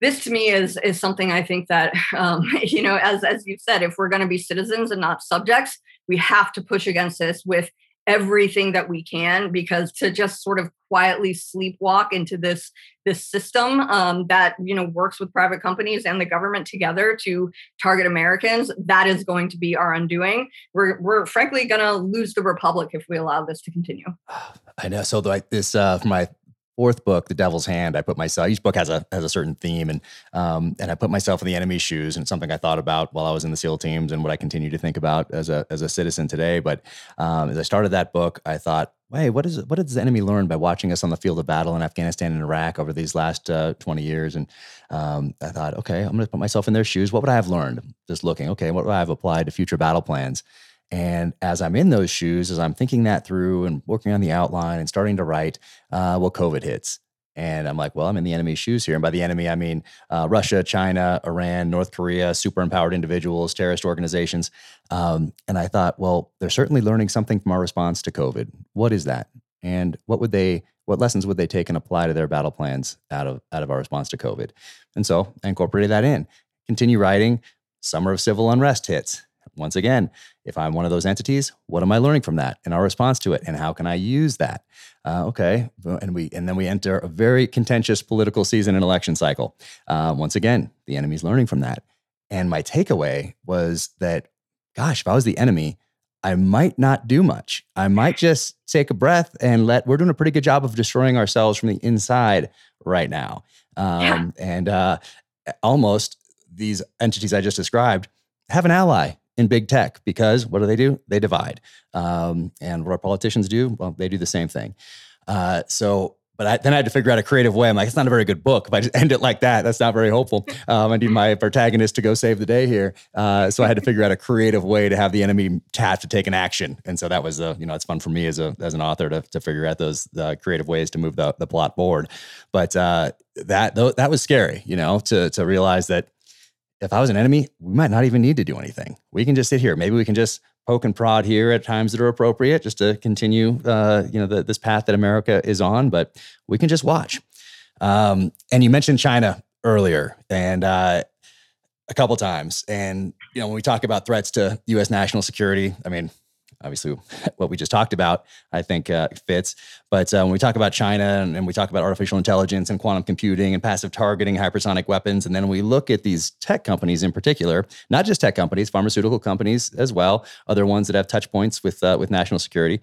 this to me is is something I think that um, you know, as as you said, if we're going to be citizens and not subjects, we have to push against this with everything that we can because to just sort of quietly sleepwalk into this this system um, that you know works with private companies and the government together to target Americans that is going to be our undoing. We're we're frankly going to lose the republic if we allow this to continue. I know. So like this uh my fourth book, The Devil's Hand, I put myself. Each book has a has a certain theme, and um, and I put myself in the enemy's shoes, and it's something I thought about while I was in the SEAL teams, and what I continue to think about as a as a citizen today. But um, as I started that book, I thought, hey, what is what does the enemy learn by watching us on the field of battle in Afghanistan and Iraq over these last uh, twenty years? And um, I thought, okay, I'm going to put myself in their shoes. What would I have learned just looking? Okay, what would I have applied to future battle plans? And as I'm in those shoes, as I'm thinking that through and working on the outline and starting to write, uh, well, COVID hits. And I'm like, well, I'm in the enemy's shoes here. And by the enemy, I mean uh, Russia, China, Iran, North Korea, super empowered individuals, terrorist organizations. Um, and I thought, well, they're certainly learning something from our response to COVID. What is that? And what would they, what lessons would they take and apply to their battle plans out of out of our response to COVID? And so I incorporated that in. Continue writing. Summer of civil unrest hits once again, if I'm one of those entities, what am I learning from that and our response to it, and how can I use that? Uh, okay, and we and then we enter a very contentious political season and election cycle. Uh, once again, the enemy's learning from that, and my takeaway was that, gosh, if I was the enemy, I might not do much. I might just take a breath and let. We're doing a pretty good job of destroying ourselves from the inside right now, um, yeah. and uh, almost these entities I just described have an ally in big tech because what do they do? They divide. Um, and what our politicians do? Well, they do the same thing. Uh, so, but I, then I had to figure out a creative way. I'm like, it's not a very good book. If I just end it like that, that's not very hopeful. Um, I need my protagonist to go save the day here. Uh, so I had to figure out a creative way to have the enemy have to take an action. And so that was, uh, you know, it's fun for me as a as an author to, to figure out those uh, creative ways to move the, the plot forward. But uh, that that was scary, you know, to to realize that if I was an enemy, we might not even need to do anything. We can just sit here. Maybe we can just poke and prod here at times that are appropriate, just to continue, uh, you know, the, this path that America is on. But we can just watch. Um, and you mentioned China earlier, and uh, a couple times. And you know, when we talk about threats to U.S. national security, I mean, obviously what we just talked about, I think uh, fits. But uh, when we talk about China and, and, we talk about artificial intelligence and quantum computing and passive targeting, hypersonic weapons, and then we look at these tech companies in particular, not just tech companies, pharmaceutical companies as well, other ones that have touch points with uh, with national security.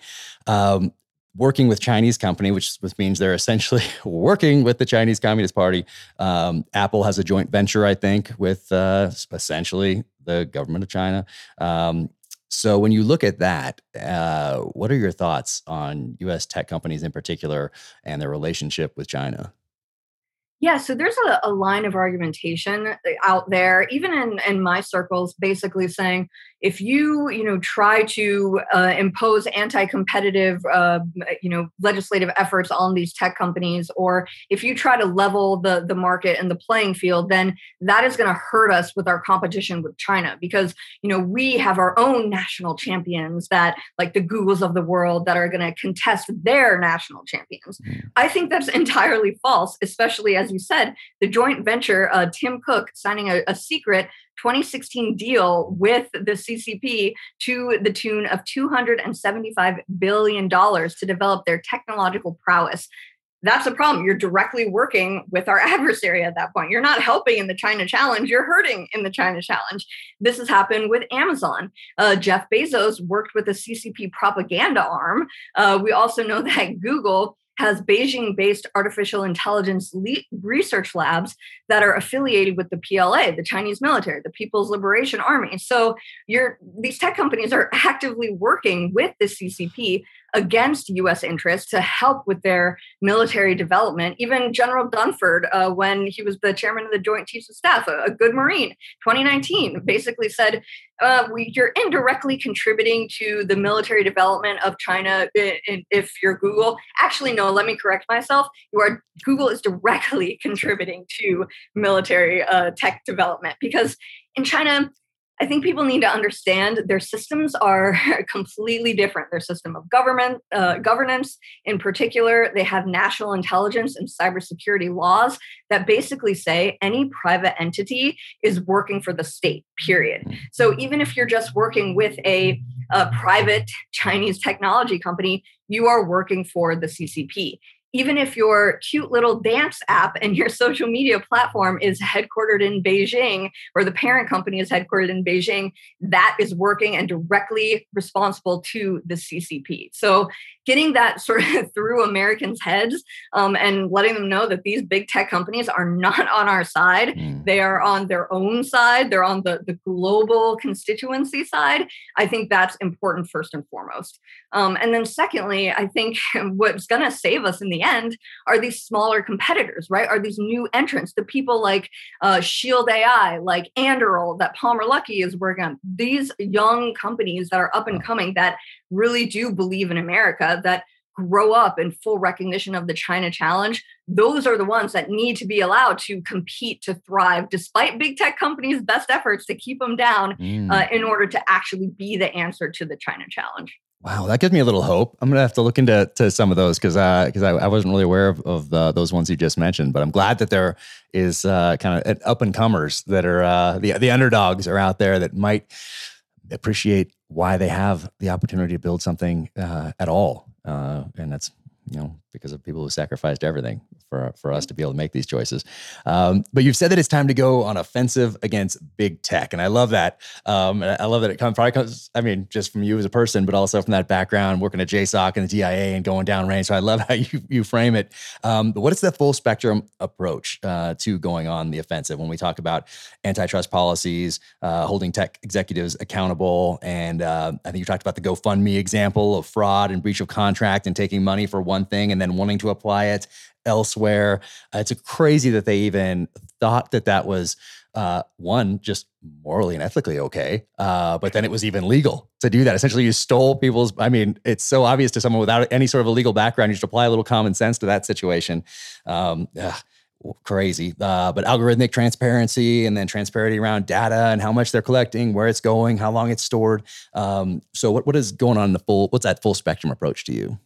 Um, working with Chinese company, which, which means they're essentially working with the Chinese Communist Party. Um, Apple has a joint venture, I think, with uh, essentially the government of China. Um, so when you look at that, uh, what are your thoughts on U.S. tech companies in particular and their relationship with China? Yeah, so there's a, a, line of argumentation uh, out there, even in, in my circles, basically saying if you you know try to uh, impose anti-competitive uh, you know legislative efforts on these tech companies, or if you try to level the the market and the playing field, then that is going to hurt us with our competition with China because you know we have our own national champions that like the Googles of the world that are going to contest their national champions. Mm. I think that's entirely false, especially as you said, the joint venture, uh, Tim Cook signing a, a secret 2016 deal with the CCP to the tune of $275 billion to develop their technological prowess. That's a problem. You're directly working with our adversary at that point. You're not helping in the China challenge, you're hurting in the China challenge. This has happened with Amazon. Uh, Jeff Bezos worked with the CCP propaganda arm. Uh, we also know that Google has Beijing based artificial intelligence le- research labs that are affiliated with the PLA, the Chinese military, the People's Liberation Army. So these tech companies are actively working with the CCP against US interests to help with their military development. Even General Dunford, uh, when he was the chairman of the Joint Chiefs of Staff, a, a good Marine, 2019, basically said, uh, we, you're indirectly contributing to the military development of China if you're Google. Actually, no, let me correct myself. You are Google is directly contributing to military uh, tech development because in China, I think people need to understand their systems are completely different. Their system of government, uh, governance, in particular, they have national intelligence and cybersecurity laws that basically say any private entity is working for the state. Period. So even if you're just working with a, a private Chinese technology company, you are working for the CCP even if your cute little dance app and your social media platform is headquartered in Beijing or the parent company is headquartered in Beijing, that is working and directly responsible to the CCP. So, getting that sort of through Americans' heads um, and letting them know that these big tech companies are not on our side, mm. they are on their own side, they're on the, the global constituency side. I think that's important first and foremost. Um, and then, secondly, I think what's going to save us in the end are these smaller competitors, right? Are these new entrants, the people like uh, Shield AI, like Anduril, that Palmer Luckey is working on. These young companies that are up and coming that really do believe in America, that grow up in full recognition of the China challenge, those are the ones that need to be allowed to compete to thrive, despite big tech companies' best efforts to keep them down mm. uh, in order to actually be the answer to the China challenge. Wow, that gives me a little hope. I'm gonna have to look into to some of those because because uh, I, I, wasn't really aware of, of the, those ones you just mentioned. But I'm glad that there is uh, kind of up and comers that are uh, the the underdogs are out there that might appreciate why they have the opportunity to build something uh, at all, uh, and that's you know because of people who sacrificed everything for for us to be able to make these choices. Um, but you've said that it's time to go on offensive against big tech, and I love that. Um, I love that it comes probably comes. I mean, just from you as a person, but also from that background working at JSOC and the DIA and going down range. So I love how you you frame it. Um, but what is the full spectrum approach uh, to going on the offensive when we talk about antitrust policies, uh, holding tech executives accountable, and uh, I think you talked about the GoFundMe example of fraud and breach of contract and taking money for one thing and then wanting to apply it elsewhere. Uh, it's crazy that they even thought that that was uh, one just morally and ethically okay, uh, but then it was even legal to do that. Essentially, you stole people's. I mean, it's so obvious to someone without any sort of a legal background. You just apply a little common sense to that situation. Um, ugh, crazy. Uh, but algorithmic transparency and then transparency around data and how much they're collecting, where it's going, how long it's stored. Um, so, what what is going on in the full? What's that full spectrum approach to you?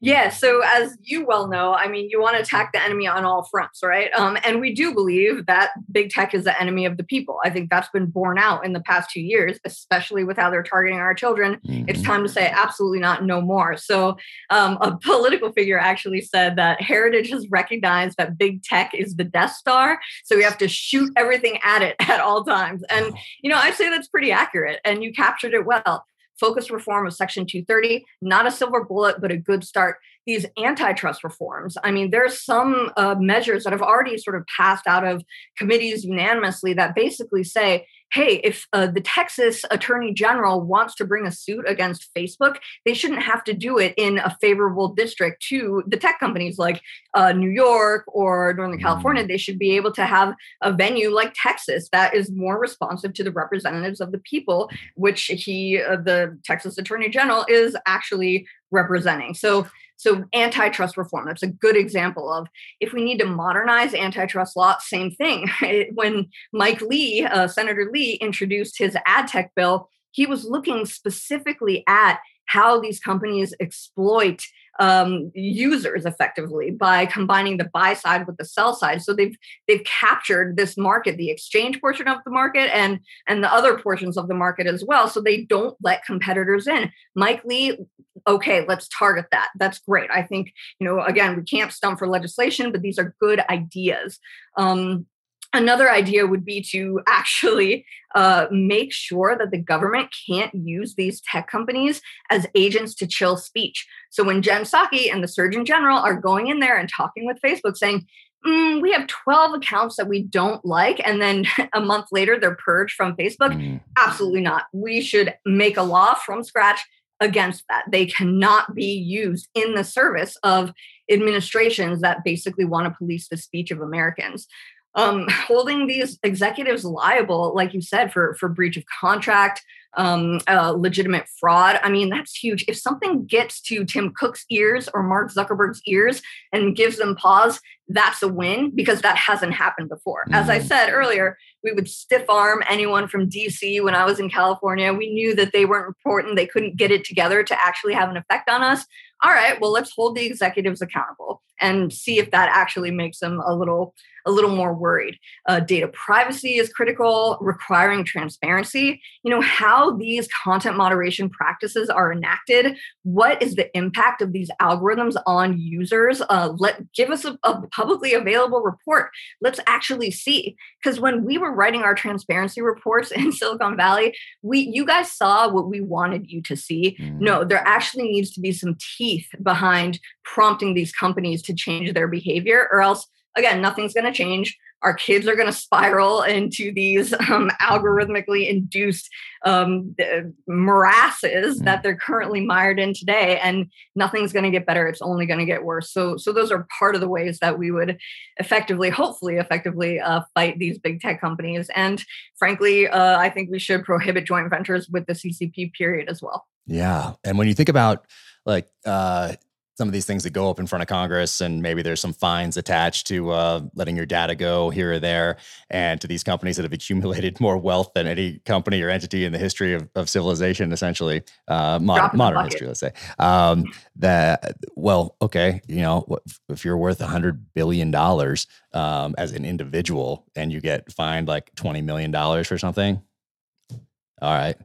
Yeah. So, as you well know, I mean, you want to attack the enemy on all fronts, right? Um, and we do believe that big tech is the enemy of the people. I think that's been borne out in the past two years, especially with how they're targeting our children. Mm-hmm. It's time to say absolutely not, no more. So, um, a political figure actually said that Heritage has recognized that big tech is the Death Star. So, we have to shoot everything at it at all times. And, you know, I say that's pretty accurate, and you captured it well focused reform of Section 230, not a silver bullet, but a good start. These antitrust reforms, I mean, there's some uh, measures that have already sort of passed out of committees unanimously that basically say hey, if uh, the Texas Attorney General wants to bring a suit against Facebook, they shouldn't have to do it in a favorable district to the tech companies like uh, New York or Northern California. Mm. They should be able to have a venue like Texas that is more responsive to the representatives of the people, which he, uh, the Texas Attorney General, is actually representing. So so, antitrust reform, that's a good example of if we need to modernize antitrust law, same thing. when Mike Lee, uh, Senator Lee, introduced his ad tech bill, he was looking specifically at how these companies exploit um, users effectively by combining the buy side with the sell side. So they've they've captured this market, the exchange portion of the market, and and the other portions of the market as well. So they don't let competitors in. Mike Lee, okay, let's target that. That's great. I think you know again we can't stump for legislation, but these are good ideas. Um, Another idea would be to actually uh, make sure that the government can't use these tech companies as agents to chill speech. So when Jen Psaki and the Surgeon General are going in there and talking with Facebook saying, mm, we have 12 accounts that we don't like, and then a month later they're purged from Facebook, mm. absolutely not. We should make a law from scratch against that. They cannot be used in the service of administrations that basically want to police the speech of Americans um, holding these executives liable, like you said, for for breach of contract, um, uh, legitimate fraud. I mean, that's huge. If something gets to Tim Cook's ears or Mark Zuckerberg's ears and gives them pause, that's a win because that hasn't happened before. As I mm. said earlier, we would stiff arm anyone from DC when I was in California. We knew that they weren't important, they couldn't get it together to actually have an effect on us. All right, well, let's hold the executives accountable and see if that actually makes them a little a little more worried. Uh, data privacy is critical, requiring transparency. You know, how these content moderation practices are enacted, what is the impact of these algorithms on users? Uh, let give us a, a publicly available report. Let's actually see. Because when we were writing our transparency reports in Silicon Valley, we you guys saw what we wanted you to see. Mm. No, there actually needs to be some teeth behind prompting these companies to change their behavior, or else again, nothing's going to change. our kids are going to spiral into these um, algorithmically induced um, morasses mm. that they're currently mired in today and nothing's going to get better. It's only going to get worse. So so those are part of the ways that we would effectively hopefully effectively uh, fight these big tech companies. And frankly uh, i think we should prohibit joint ventures with the ccp period as well. Yeah. And when you think about like uh, some of these things that go up in front of Congress, and maybe there's some fines attached to uh, letting your data go here or there, and to these companies that have accumulated more wealth than any company or entity in the history of, of civilization, essentially uh, modern, modern history, let's say. Um, that well, okay, you know, if you're worth a hundred billion dollars um, as an individual, and you get fined like twenty million dollars for something, all right,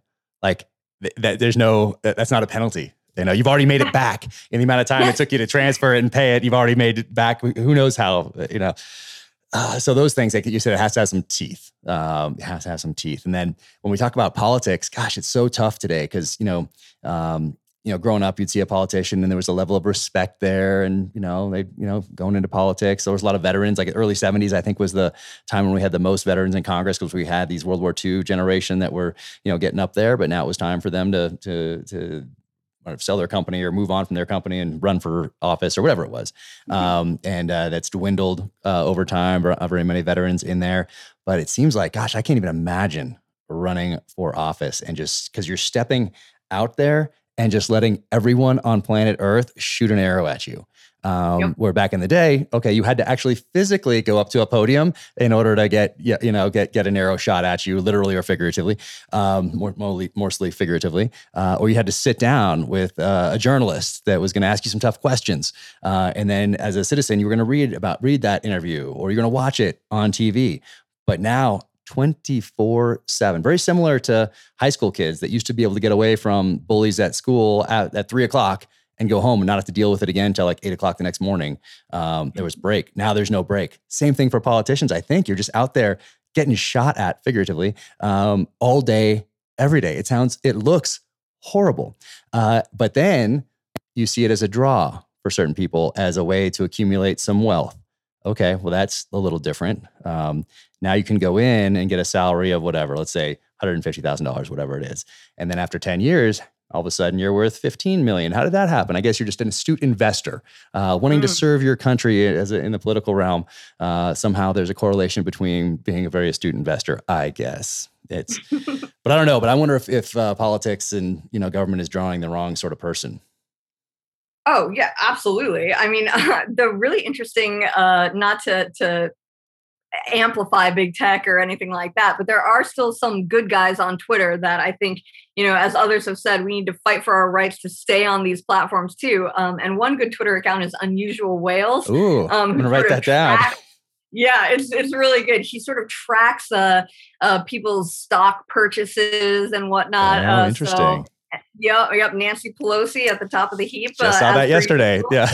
like th- that, there's no that's not a penalty you know, you've already made it back in the amount of time it took you to transfer it and pay it. You've already made it back. Who knows how? You know. Uh, so those things, like you said, it has to have some teeth. Um, it has to have some teeth. And then when we talk about politics, gosh, it's so tough today because you know, um, you know, growing up, you'd see a politician, and there was a level of respect there, and you know, they, you know, going into politics, there was a lot of veterans. Like early '70s, I think was the time when we had the most veterans in Congress because we had these World War II generation that were, you know, getting up there. But now it was time for them to to to sell their company or move on from their company and run for office or whatever it was. Mm-hmm. Um, and uh, that's dwindled uh, over time. Very many veterans in there, but it seems like, gosh, I can't even imagine running for office and just because you're stepping out there and just letting everyone on planet Earth shoot an arrow at you. Um, yep. Where back in the day, okay, you had to actually physically go up to a podium in order to get you know get get an arrow shot at you, literally or figuratively, um, more mostly figuratively, uh, or you had to sit down with uh, a journalist that was going to ask you some tough questions, uh, and then as a citizen, you were going to read about read that interview, or you're going to watch it on TV. But now 24 7. Very similar to high school kids that used to be able to get away from bullies at school at, at three o'clock and go home and not have to deal with it again until like eight o'clock the next morning. Um, there was break. Now there's no break. Same thing for politicians. I think you're just out there getting shot at figuratively um, all day, every day. It sounds, it looks horrible. Uh, but then you see it as a draw for certain people as a way to accumulate some wealth. Okay, well, that's a little different. Um, now you can go in and get a salary of whatever, let's say $150,000, whatever it is. And then after 10 years, all of a sudden you're worth 15 million. How did that happen? I guess you're just an astute investor uh, wanting mm. to serve your country as a, in the political realm. Uh, somehow there's a correlation between being a very astute investor, I guess. It's, but I don't know. But I wonder if, if uh, politics and you know government is drawing the wrong sort of person. Oh yeah, absolutely. I mean, uh, the really interesting, uh, not to to amplify big tech or anything like that. But there are still some good guys on Twitter that I think, you know, as others have said, we need to fight for our rights to stay on these platforms too. Um, and one good Twitter account is Unusual Whales. Ooh, um, I'm gonna write that down. yeah, it's it's really good. He sort of tracks uh, uh, people's stock purchases and whatnot. Oh, uh, interesting. So, Yep, yep. Nancy Pelosi at the top of the heap. Just uh, saw that yesterday. Yeah,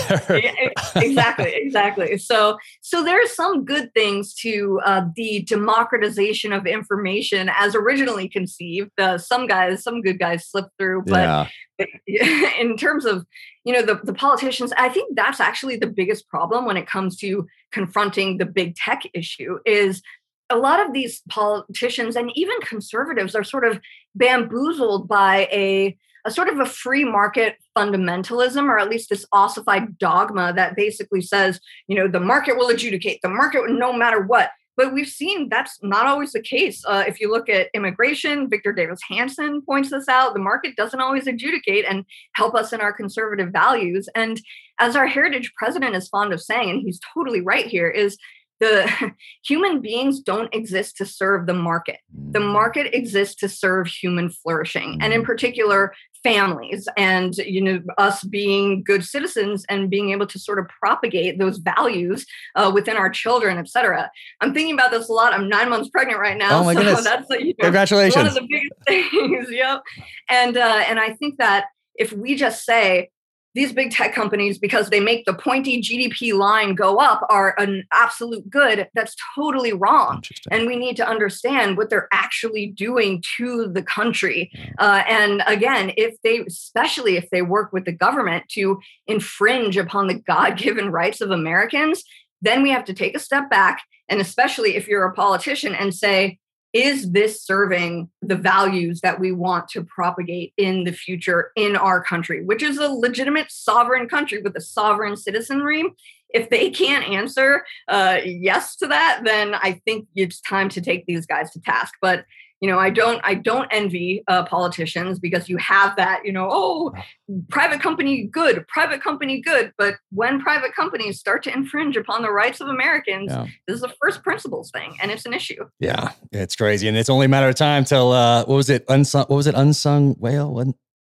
exactly, exactly. So, so there are some good things to uh, the democratization of information as originally conceived. Uh, some guys, some good guys slipped through, but yeah. in terms of you know the, the politicians, I think that's actually the biggest problem when it comes to confronting the big tech issue. Is a lot of these politicians and even conservatives are sort of bamboozled by a, a sort of a free market fundamentalism or at least this ossified dogma that basically says you know the market will adjudicate the market no matter what but we've seen that's not always the case. Uh, if you look at immigration, Victor Davis Hanson points this out. The market doesn't always adjudicate and help us in our conservative values. And as our heritage president is fond of saying, and he's totally right here, is the human beings don't exist to serve the market the mm. market exists to serve human flourishing and in mm. particular families and you know us being good citizens and being able to sort of propagate those values uh, within our children etc i'm thinking about this a lot. I'm nine months pregnant right now oh my so goodness. that's you know, congratulations. one of the biggest things yep. And uh, and i think that if we just say these big tech companies, because they make the pointy GDP line go up, are an absolute good. That's totally wrong. And we need to understand what they're actually doing to the country. Uh, and again, if they, especially if they work with the government to infringe upon the God given rights of Americans, then we have to take a step back. And especially if you're a politician and say, is this serving the values that we want to propagate in the future in our country, which is a legitimate sovereign country with a sovereign citizenry? If they can't answer uh, yes to that, then I think it's time to take these guys to task. But you know i don't i don't envy uh, politicians because you have that you know oh private company good private company good. But when private companies start to infringe upon the rights of americans yeah. this is a first principles thing and it's an issue. Yeah it's crazy. And it's only a matter of time till uh what was it unsung what was it unsung whale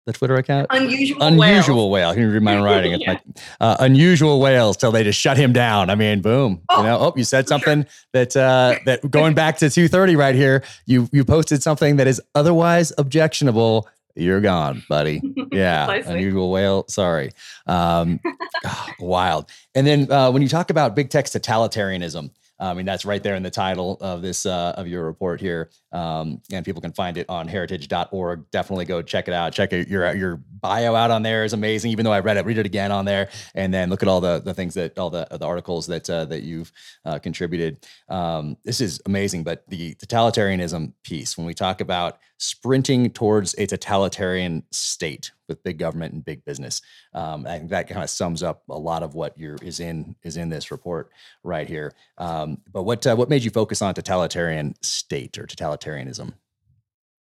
the Twitter account? Unusual Unusual whale. whale. Can you read my writing? yeah. like, uh, unusual whales till they just shut him down. I mean, boom. Oh, you know, oh, you said something sure. that uh, that going back to 230 right here, you you posted something that is otherwise objectionable. You're gone, buddy. Yeah, unusual whale. Sorry, um, oh, wild. And then uh, when you talk about big tech's totalitarianism, I mean, that's right there in the title of this uh, of your report here, um, and people can find it on heritage.org. Definitely go check it out. Check it, your your bio out on there is amazing. Even though I read it, read it again on there, and then look at all the the things that all the the articles that uh, that you've uh, contributed. Um, this is amazing. But the totalitarianism piece, when we talk about sprinting towards a totalitarian state, with big government and big business. Um, I think that kind of sums up a lot of what you're is in is in this report right here. Um, but what uh, what made you focus on totalitarian state or totalitarianism?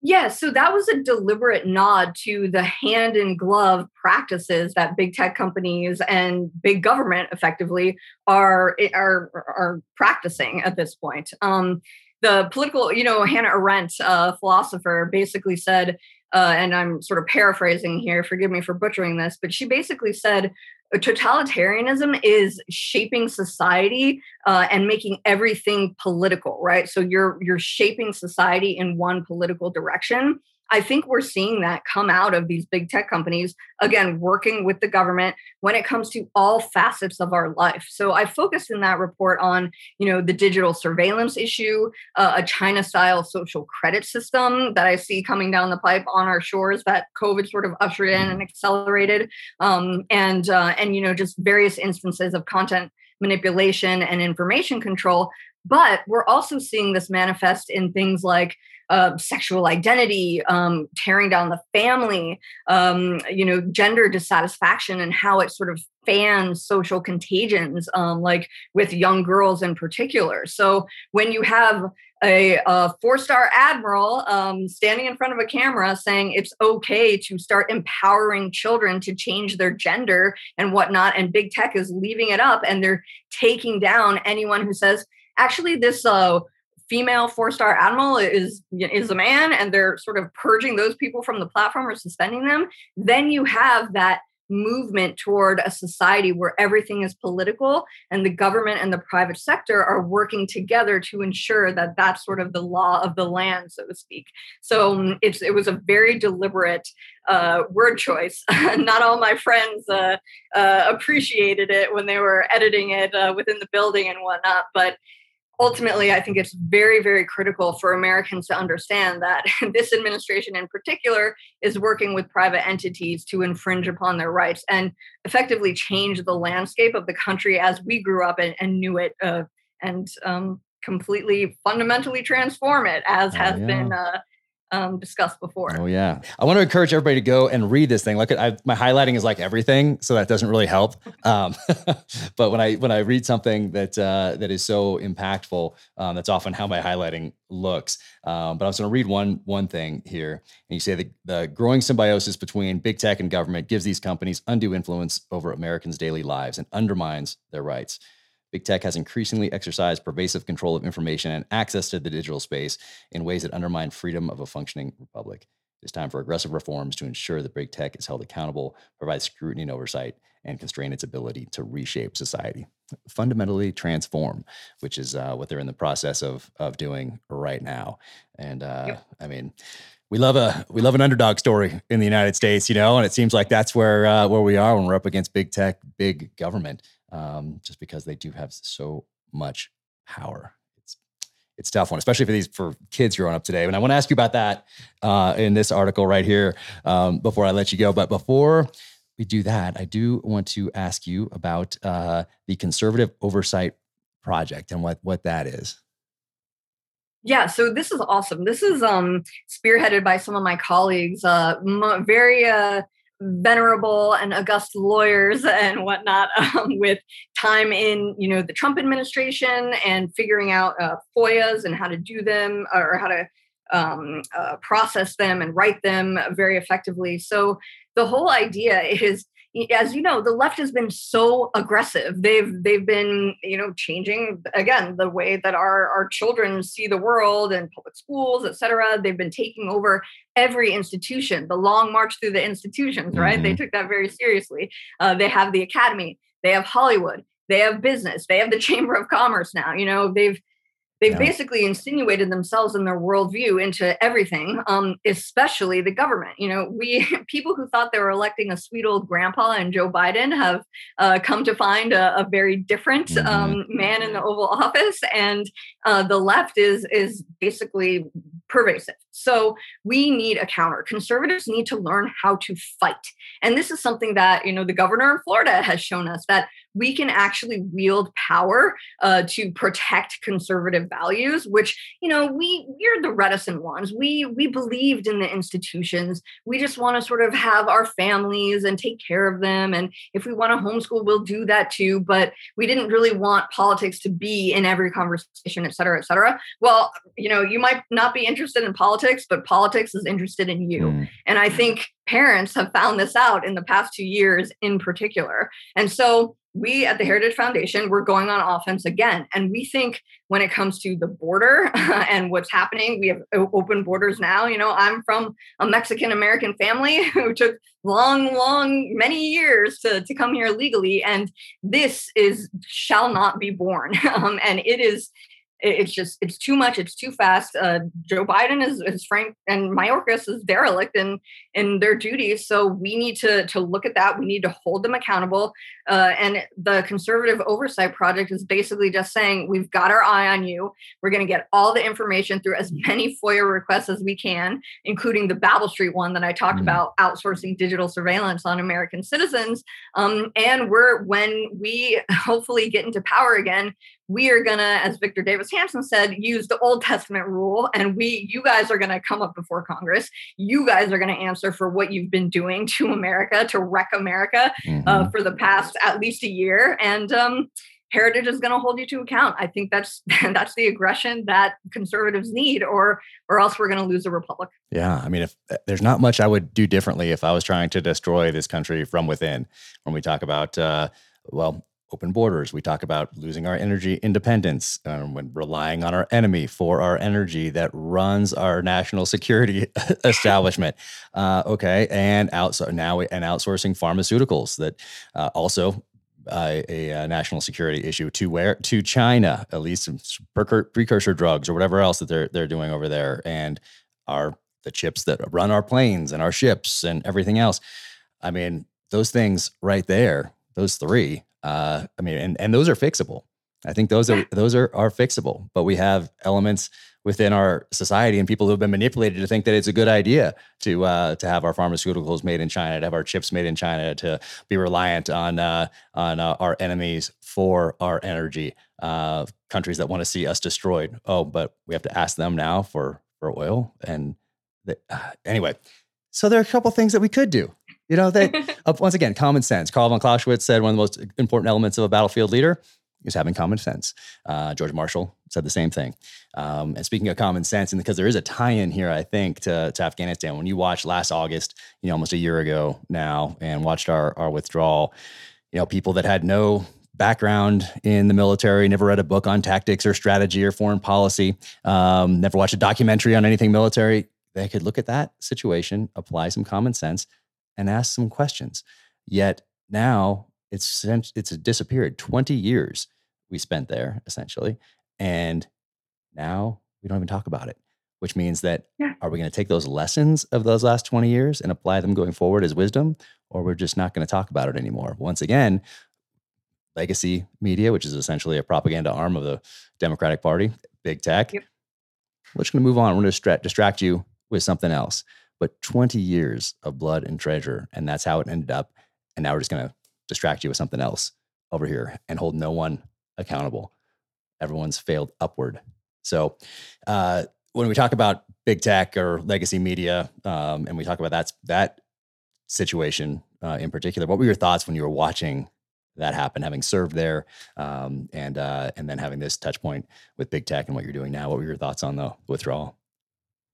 Yeah, so that was a deliberate nod to the hand in glove practices that big tech companies and big government effectively are are are practicing at this point. Um, the political, you know, Hannah Arendt, a philosopher, basically said uh, and I'm sort of paraphrasing here, forgive me for butchering this, but she basically said totalitarianism is shaping society uh, and making everything political, right? So you're you're shaping society in one political direction I think we're seeing that come out of these big tech companies, again, working with the government when it comes to all facets of our life. So I focused in that report on, you know, the digital surveillance issue, uh, a China style social credit system that I see coming down the pipe on our shores that COVID sort of ushered in and accelerated, um, and, uh, and, you know, just various instances of content manipulation and information control. But we're also seeing this manifest in things like uh, sexual identity, um, tearing down the family, um, you know, gender dissatisfaction, and how it sort of fans social contagions, um, like with young girls in particular. So when you have a, a four-star admiral um, standing in front of a camera saying it's okay to start empowering children to change their gender and whatnot, and big tech is leaving it up, and they're taking down anyone who says actually this uh, female four star admiral is is a man and they're sort of purging those people from the platform or suspending them then you have that movement toward a society where everything is political and the government and the private sector are working together to ensure that that's sort of the law of the land so to speak. So um, it's it was a very deliberate uh, word choice. Not all my friends uh, uh, appreciated it when they were editing it uh, within the building and whatnot but ultimately, I think it's very, very critical for Americans to understand that this administration in particular is working with private entities to infringe upon their rights and effectively change the landscape of the country as we grew up and, and knew it uh, and um, completely fundamentally transform it as oh, has yeah. been uh, um, discussed before. Oh yeah, I want to encourage everybody to go and read this thing. Look, at my highlighting is like everything, so that doesn't really help. Um, but when I when I read something that uh, that is so impactful, um, that's often how my highlighting looks. Um, but I was going to read one one thing here, and you say the the growing symbiosis between big tech and government gives these companies undue influence over Americans' daily lives and undermines their rights. Big tech has increasingly exercised pervasive control of information and access to the digital space in ways that undermine freedom of a functioning republic. It's time for aggressive reforms to ensure that big tech is held accountable, provide scrutiny and oversight, and constrain its ability to reshape society, fundamentally transform, which is uh, what they're in the process of of doing right now. And uh, yep. I mean, we love a we love an underdog story in the United States, you know, and it seems like that's where uh, where we are when we're up against big tech, big government um, just because they do have so much power. It's it's tough one, especially for these for kids growing up today. And I want to ask you about that uh, in this article right here um, before I let you go. But before we do that, I do want to ask you about uh, the Conservative Oversight project and what what that is. Yeah, so this is awesome. This is um, spearheaded by some of my colleagues, uh, very uh, venerable and august lawyers and whatnot, um, with time in you know the Trump administration and figuring out uh, FOIAs and how to do them or how to um, uh, process them and write them very effectively. So the whole idea is as you know the left has been so aggressive. They've they've been you know changing again the way that our our children see the world and public schools et cetera. They've been taking over every institution the long march through the institutions right? Mm-hmm. they took that very seriously. Uh, they have the academy they have hollywood they have business they have the chamber of commerce now you know? They've They've yeah. basically insinuated themselves and their worldview into everything, um, especially the government. You know, we people who thought they were electing a sweet old grandpa and Joe Biden have uh, come to find a, a very different mm-hmm. um, man in the Oval Office, and uh, the left is is basically pervasive. So we need a counter. Conservatives need to learn how to fight, and this is something that you know the governor of Florida has shown us that we can actually wield power uh, to protect conservative values which you know we we're the reticent ones. We we believed in the institutions. We just want to sort of have our families and take care of them. And if we want to homeschool we'll do that too. But we didn't really want politics to be in every conversation et cetera et cetera. Well you know you might not be interested in politics but politics is interested in you. Mm. and i think parents have found this out in the past two years in particular. And so we at the Heritage Foundation, we're going on offense again. And we think when it comes to the border and what's happening, we have open borders now. You know, I'm from a Mexican American family who took long, long, many years to, to come here legally. And this is shall not be born. Um, and it is it's just it's too much it's too fast. Uh, joe biden is, is frank and mayorkas is derelict in in their duties. So we need to to look at that. We need to hold them accountable. Uh, and the conservative oversight project is basically just saying we've got our eye on you. We're going to get all the information through as many foia requests as we can including the babel street one that i talked mm-hmm. about outsourcing digital surveillance on american citizens. Um, and we're when we hopefully get into power again we are gonna, as Victor Davis Hanson said, use the Old Testament rule, and we, you guys are gonna come up before Congress. You guys are gonna answer for what you've been doing to America, to wreck America, uh, mm-hmm. uh, for the past at least a year, and um, Heritage is going to hold you to account. I think that's that's the aggression that conservatives need, or or else we're going to lose a republic. Yeah, I mean, if uh, there's not much I would do differently if I was trying to destroy this country from within. When we talk about, uh, well, open borders. We talk about losing our energy independence um, when relying on our enemy for our energy that runs our national security establishment. Uh, okay, and now and outsourcing pharmaceuticals that uh, also uh, a, a, national security issue to where to China, at least some precursor drugs or whatever else that they're they're doing over there, and our the chips that run our planes and our ships and everything else. I mean, those things right there, those three uh, I mean, and and those are fixable. I think those are those are are fixable. But we have elements within our society and people who have been manipulated to think that it's a good idea to uh, to have our pharmaceuticals made in China, to have our chips made in China, to be reliant on uh, on uh, our enemies for our energy. Uh, countries that want to see us destroyed. Oh, but we have to ask them now for for oil. And the, uh, anyway, so there are a couple things that we could do. You know, that uh, once again, common sense. Karl von Clausewitz said one of the most important elements of a battlefield leader is having common sense. Uh, George Marshall said the same thing. Um, and speaking of common sense, and because there is a tie-in here, I think to, to Afghanistan. When you watched last August, you know, almost a year ago now, and watched our our withdrawal, you know, people that had no background in the military, never read a book on tactics or strategy or foreign policy, um, never watched a documentary on anything military, they could look at that situation, apply some common sense, and ask some questions. Yet now it's it's disappeared. Twenty years we spent there essentially, and now we don't even talk about it. Which means that yeah. are we going to take those lessons of those last twenty years and apply them going forward as wisdom, or we're just not going to talk about it anymore? Once again, legacy media, which is essentially a propaganda arm of the Democratic Party, big tech. Yep. We're just going to move on. We're going to distract, distract you with something else but 20 years of blood and treasure. And that's how it ended up. And now we're just going to distract you with something else over here and hold no one accountable. everyone's failed upward. So, uh, when we talk about big tech or legacy media, um, and we talk about that that situation uh, in particular, what were your thoughts when you were watching that happen, having served there, um, and uh, and then having this touch point with big tech and what you're doing now? What were your thoughts on the withdrawal?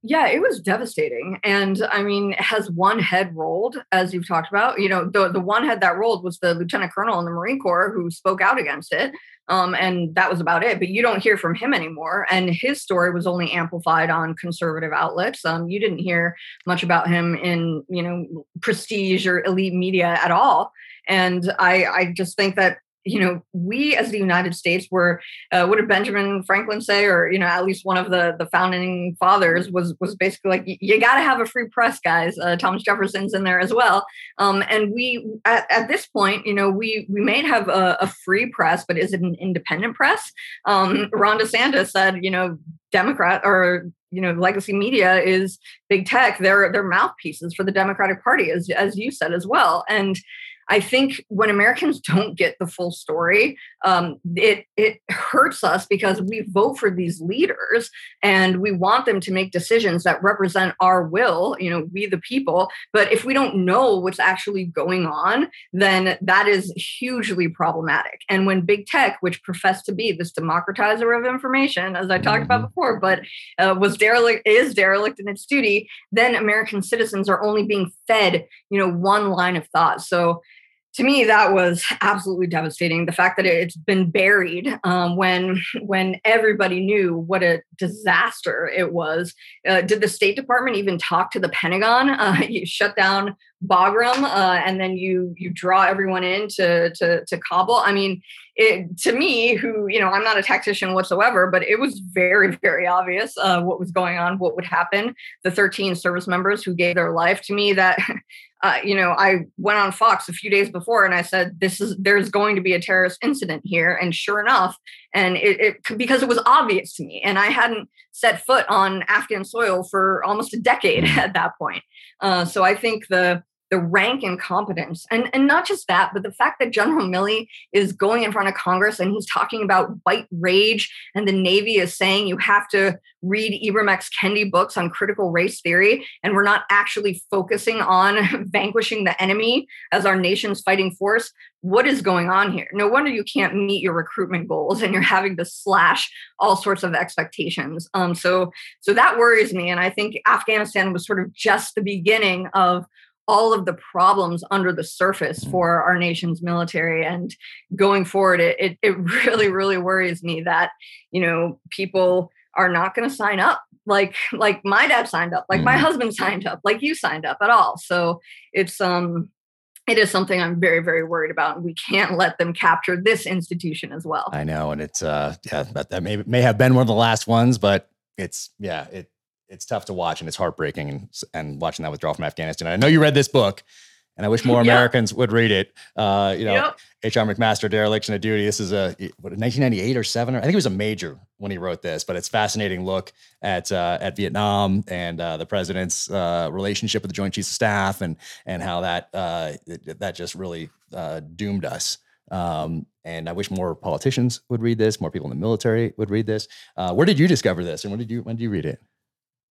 Yeah, it was devastating. And I mean, has one head rolled, as you've talked about? You know, the, the one head that rolled was the lieutenant colonel in the Marine Corps who spoke out against it. Um, and that was about it. But you don't hear from him anymore. And his story was only amplified on conservative outlets. Um, you didn't hear much about him in, you know, prestige or elite media at all. And I, I just think that you know, we as the United States were, uh, what did Benjamin Franklin say, or you know, at least one of the the founding fathers was was basically like, you got to have a free press, guys. Uh, Thomas Jefferson's in there as well, um, and we at, at, this point, you know, we we may have a, a, free press, but is it an independent press? Um, Ron DeSantis said, you know, Democrat or you know legacy media is big tech they're they're mouthpieces for the democratic party as as you said as well and I think when Americans don't get the full story, um, it it hurts us because we vote for these leaders and we want them to make decisions that represent our will. You know, we the people. But if we don't know what's actually going on, then that is hugely problematic. And when big tech, which professed to be this democratizer of information, as I talked mm-hmm. about before, but uh, was derelict is derelict in its duty, then American citizens are only being fed, you know, one line of thought. So to me that was absolutely devastating. The fact that it's been buried um, when when everybody knew what a disaster it was. Uh, did the state department even talk to the pentagon? Uh, you shut down bagram uh, and then you you draw everyone in to to, to kabul i mean it, to me who you know i'm not a tactician whatsoever but it was very very obvious uh, what was going on what would happen. The 13 service members who gave their life to me that uh, you know, I went on Fox a few days before and I said, "This is there's going to be a terrorist incident here," and sure enough, and it, it because it was obvious to me, and I hadn't set foot on Afghan soil for almost a decade mm. at that point. Uh, so I think the the rank incompetence. And, and not just that, but the fact that General Milley is going in front of Congress and he's talking about white rage, and the Navy is saying you have to read Ibram X. Kendi books on critical race theory, and we're not actually focusing on vanquishing the enemy as our nation's fighting force. What is going on here? No wonder you can't meet your recruitment goals and you're having to slash all sorts of expectations. Um, so, so that worries me. And I think Afghanistan was sort of just the beginning of all of the problems under the surface mm. for our nation's military. And going forward it, it, it really really worries me that you know people are not going to sign up. Like like my dad signed up like mm. my husband signed up like you signed up at all. So it's um it is something i'm very very worried about. And we can't let them capture this institution as well. I know and it's uh yeah that, that may may have been one of the last ones but it's yeah it it's tough to watch and it's heartbreaking and, and watching that withdrawal from Afghanistan. I know you read this book and I wish more Americans would read it. Uh, you know, yep. H.R. McMaster, Dereliction of Duty. This is a what 1998 or seven, or I think it was a major when he wrote this, but it's fascinating look at uh, at Vietnam and uh, the president's uh, relationship with the Joint Chiefs of Staff and and how that uh, that just really uh, doomed us. Um, and I wish more politicians would read this, more people in the military would read this. Uh, where did you discover this, and when did you when did you read it?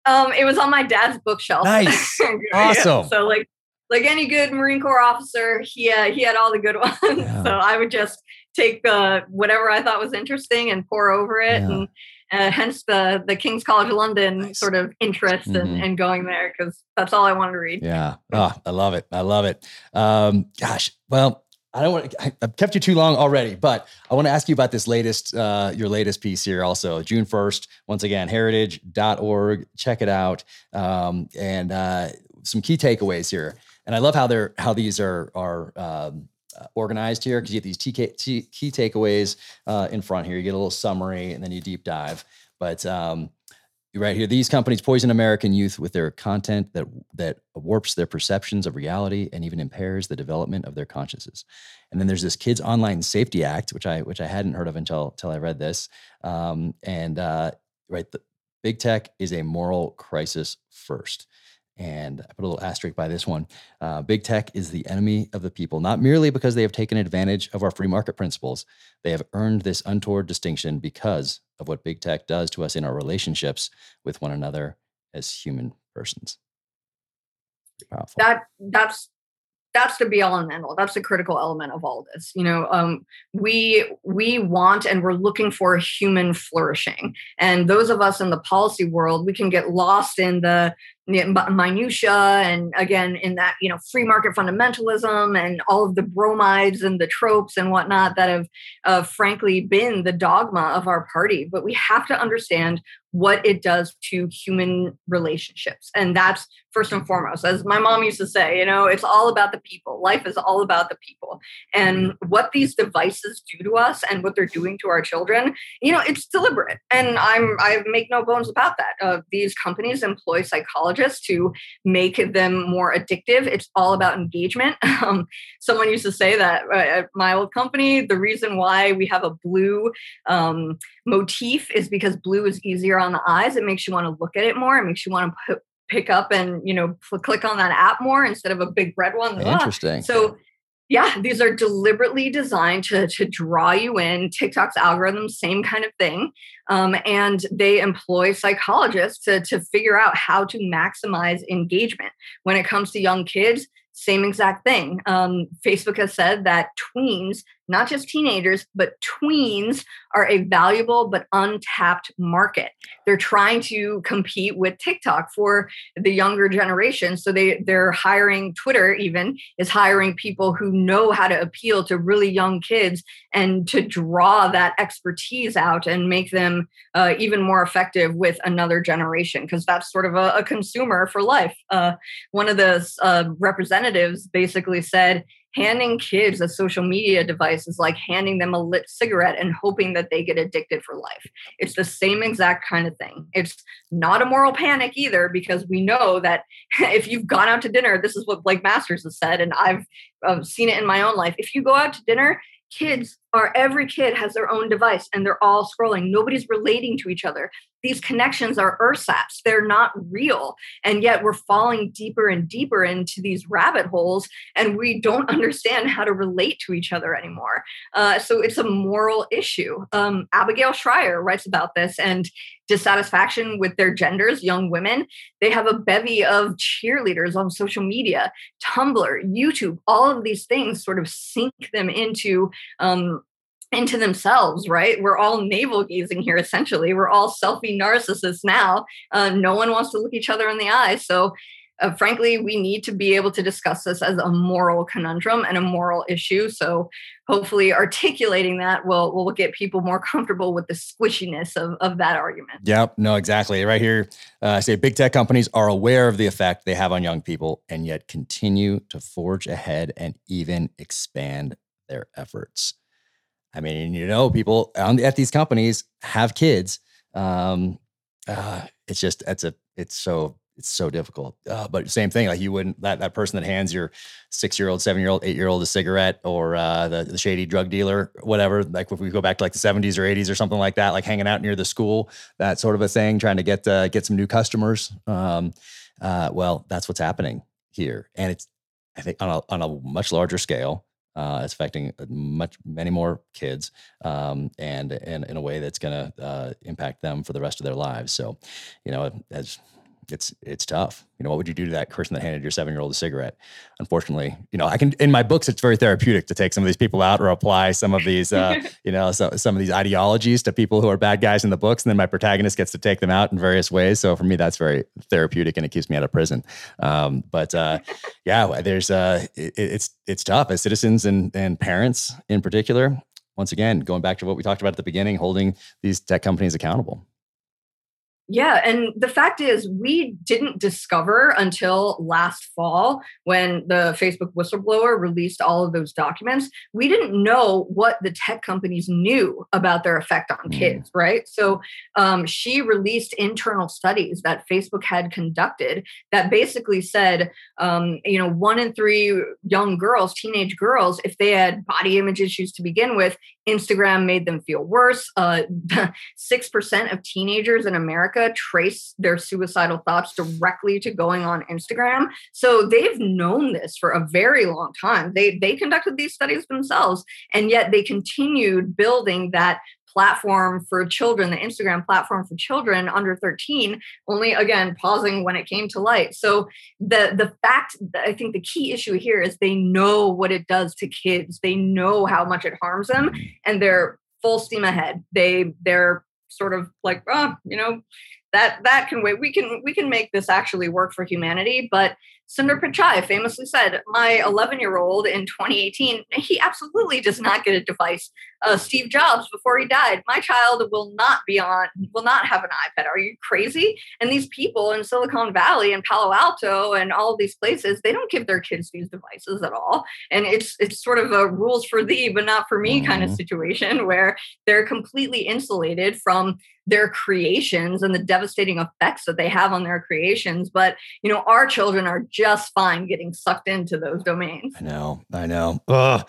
Um, it was on my dad's bookshelf. Nice, awesome. so like, like any good Marine Corps officer, he uh, he had all the good ones. Yeah. So I would just take uh, whatever I thought was interesting and pore over it, yeah. and uh, hence the the King's College London nice. sort of interest mm-hmm. and in, going there because that's all I wanted to read. Yeah, oh, I love it. I love it. Um, gosh, well, I don't want to, I've kept you too long already, but I want to ask you about this latest, uh, your latest piece here also, June 1st. Once again, heritage.org. Check it out. Um, and uh, some key takeaways here. And I love how they're, how these are, are, um, uh, organized here because you get these TK, t- key takeaways uh, in front here. You get a little summary and then you deep dive. But um, right here these companies poison american youth with their content that that warps their perceptions of reality and even impairs the development of their consciences. And then there's this kids online safety act which i which i hadn't heard of until until i read this. Um, and uh, right the, big tech is a moral crisis first And I put a little asterisk by this one. Uh, big tech is the enemy of the people, not merely because they have taken advantage of our free market principles. They have earned this untoward distinction because of what big tech does to us in our relationships with one another as human persons. Powerful. That that's that's the be all and end all. That's the critical element of all this. You know, um, we we want and we're looking for human flourishing. And those of us in the policy world, we can get lost in the minutia and again in that you know free market fundamentalism and all of the bromides and the tropes and whatnot that have uh, frankly been the dogma of our party. But we have to understand what it does to human relationships. And that's first and foremost. As my mom used to say you know it's all about the people. Life is all about the people. And what these devices do to us and what they're doing to our children you know it's deliberate. And i'm i make no bones about that. Uh, these companies employ psychologists psychologists to make them more addictive. It's all about engagement. Um, someone used to say that uh, at my old company, the reason why we have a blue um, motif is because blue is easier on the eyes. It makes you want to look at it more. It makes you want to put, pick up and you know click on that app more instead of a big red one. Interesting. So yeah, these are deliberately designed to, to draw you in. TikTok's algorithm, same kind of thing. Um, and they employ psychologists to, to figure out how to maximize engagement. When it comes to young kids, same exact thing. Um, Facebook has said that tweens, not just teenagers, but tweens are a valuable but untapped market. They're trying to compete with TikTok for the younger generation. So they, they're hiring, Twitter even is hiring people who know how to appeal to really young kids and to draw that expertise out and make them uh, even more effective with another generation, because that's sort of a, a, consumer for life. Uh, one of the uh, representatives representatives basically said handing kids a social media device is like handing them a lit cigarette and hoping that they get addicted for life. It's the same exact kind of thing. It's not a moral panic either, because we know that if you've gone out to dinner, this is what Blake Masters has said, and I've uh, seen it in my own life. If you go out to dinner, kids are every kid has their own device and they're all scrolling. Nobody's relating to each other these connections are ersatz they're not real. And yet we're falling deeper and deeper into these rabbit holes and we don't understand how to relate to each other anymore. Uh, so it's a moral issue. Um, abigail shrier writes about this and dissatisfaction with their genders young women. They have a bevy of cheerleaders on social media tumblr youtube all of these things sort of sink them into um, into themselves, right? We're all navel gazing here, essentially. We're all selfie narcissists now. Uh, no one wants to look each other in the eye. So, uh, frankly, we need to be able to discuss this as a moral conundrum and a moral issue. So, hopefully, articulating that will will get people more comfortable with the squishiness of, of that argument. Yep, no, exactly. Right here, uh, I say big tech companies are aware of the effect they have on young people and yet continue to forge ahead and even expand their efforts. I mean, you know, people on, at these companies have kids. Um, uh, it's just it's a it's so it's so difficult. Uh, but same thing, like you wouldn't that that person that hands your six year old, seven year old, eight year old a cigarette or uh, the the shady drug dealer, whatever. Like if we go back to like the seventies or eighties or something like that, like hanging out near the school, that sort of a thing, trying to get uh, get some new customers. Um, uh, well, that's what's happening here, and it's I think on a on a much larger scale. Uh, it's affecting uh, much many more kids, um, and, and in a way that's going to uh, impact them for the rest of their lives. So, you know, as it's it's tough. You know, what would you do to that person that handed your seven year old a cigarette? Unfortunately, you know, I can in my books it's very therapeutic to take some of these people out or apply some of these, uh, you know, so, some of these ideologies to people who are bad guys in the books, and then my protagonist gets to take them out in various ways. So for me, that's very therapeutic, and it keeps me out of prison. Um, but uh, yeah, there's uh, it, it's it's tough as citizens and and parents in particular. Once again, going back to what we talked about at the beginning, holding these tech companies accountable. Yeah. And the fact is, we didn't discover until last fall when the Facebook whistleblower released all of those documents. We didn't know what the tech companies knew about their effect on mm. kids, right? So um, she released internal studies that Facebook had conducted that basically said, um, you know, one in three young girls, teenage girls, if they had body image issues to begin with, Instagram made them feel worse. Uh, 6% of teenagers in America trace their suicidal thoughts directly to going on Instagram. So they've known this for a very long time. They, they conducted these studies themselves, and yet they continued building that platform for children, the Instagram platform for children under 13, only again pausing when it came to light. So the the fact I think the key issue here is they know what it does to kids. They know how much it harms them and they're full steam ahead. They they're sort of like, oh, you know, that that can wait. We can we can make this actually work for humanity. But Sundar Pichai famously said, "My 11 year old in 2018, he absolutely does not get a device. Uh, Steve Jobs, before he died, my child will not be on, will not have an iPad. Are you crazy?" And these people in Silicon Valley and Palo Alto and all of these places, they don't give their kids these devices at all. And it's it's sort of a rules for thee but not for me mm-hmm. kind of mm-hmm. situation where they're completely insulated from their creations and the devastating effects that they have on their creations. But you know, our children are just fine getting sucked into those domains. I know, I know. Ugh.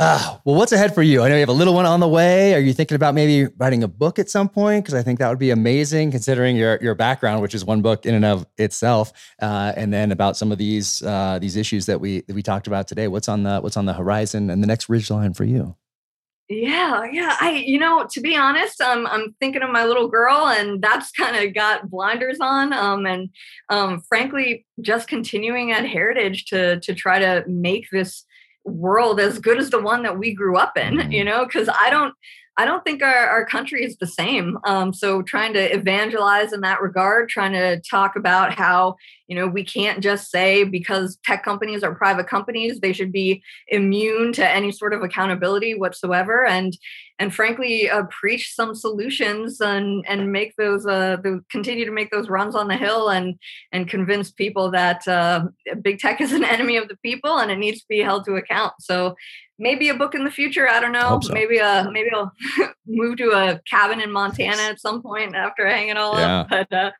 Uh, well, what's ahead for you? I know you have a little one on the way. Are you thinking about maybe writing a book at some point? Because I think that would be amazing, considering your your background, which is one book in and of itself, uh, and then about some of these uh, these issues that we that we talked about today. What's on the what's on the horizon and the next ridge line for you? Yeah, yeah. I, you know, to be honest, I'm I'm thinking of my little girl, and that's kind of got blinders on. Um, and um, frankly, just continuing at Heritage to to try to make this world as good as the one that we grew up in. Mm-hmm. You know, because I don't I don't think our, our country is the same. Um, so trying to evangelize in that regard, trying to talk about how, you know, we can't just say because tech companies are private companies, they should be immune to any sort of accountability whatsoever. And and frankly, uh, preach some solutions and and make those uh, the, continue to make those runs on the hill and and convince people that uh, big tech is an enemy of the people and it needs to be held to account. So maybe a book in the future. I don't know. So. Maybe uh maybe I'll move to a cabin in Montana at some point after I hang it all yeah. up. But uh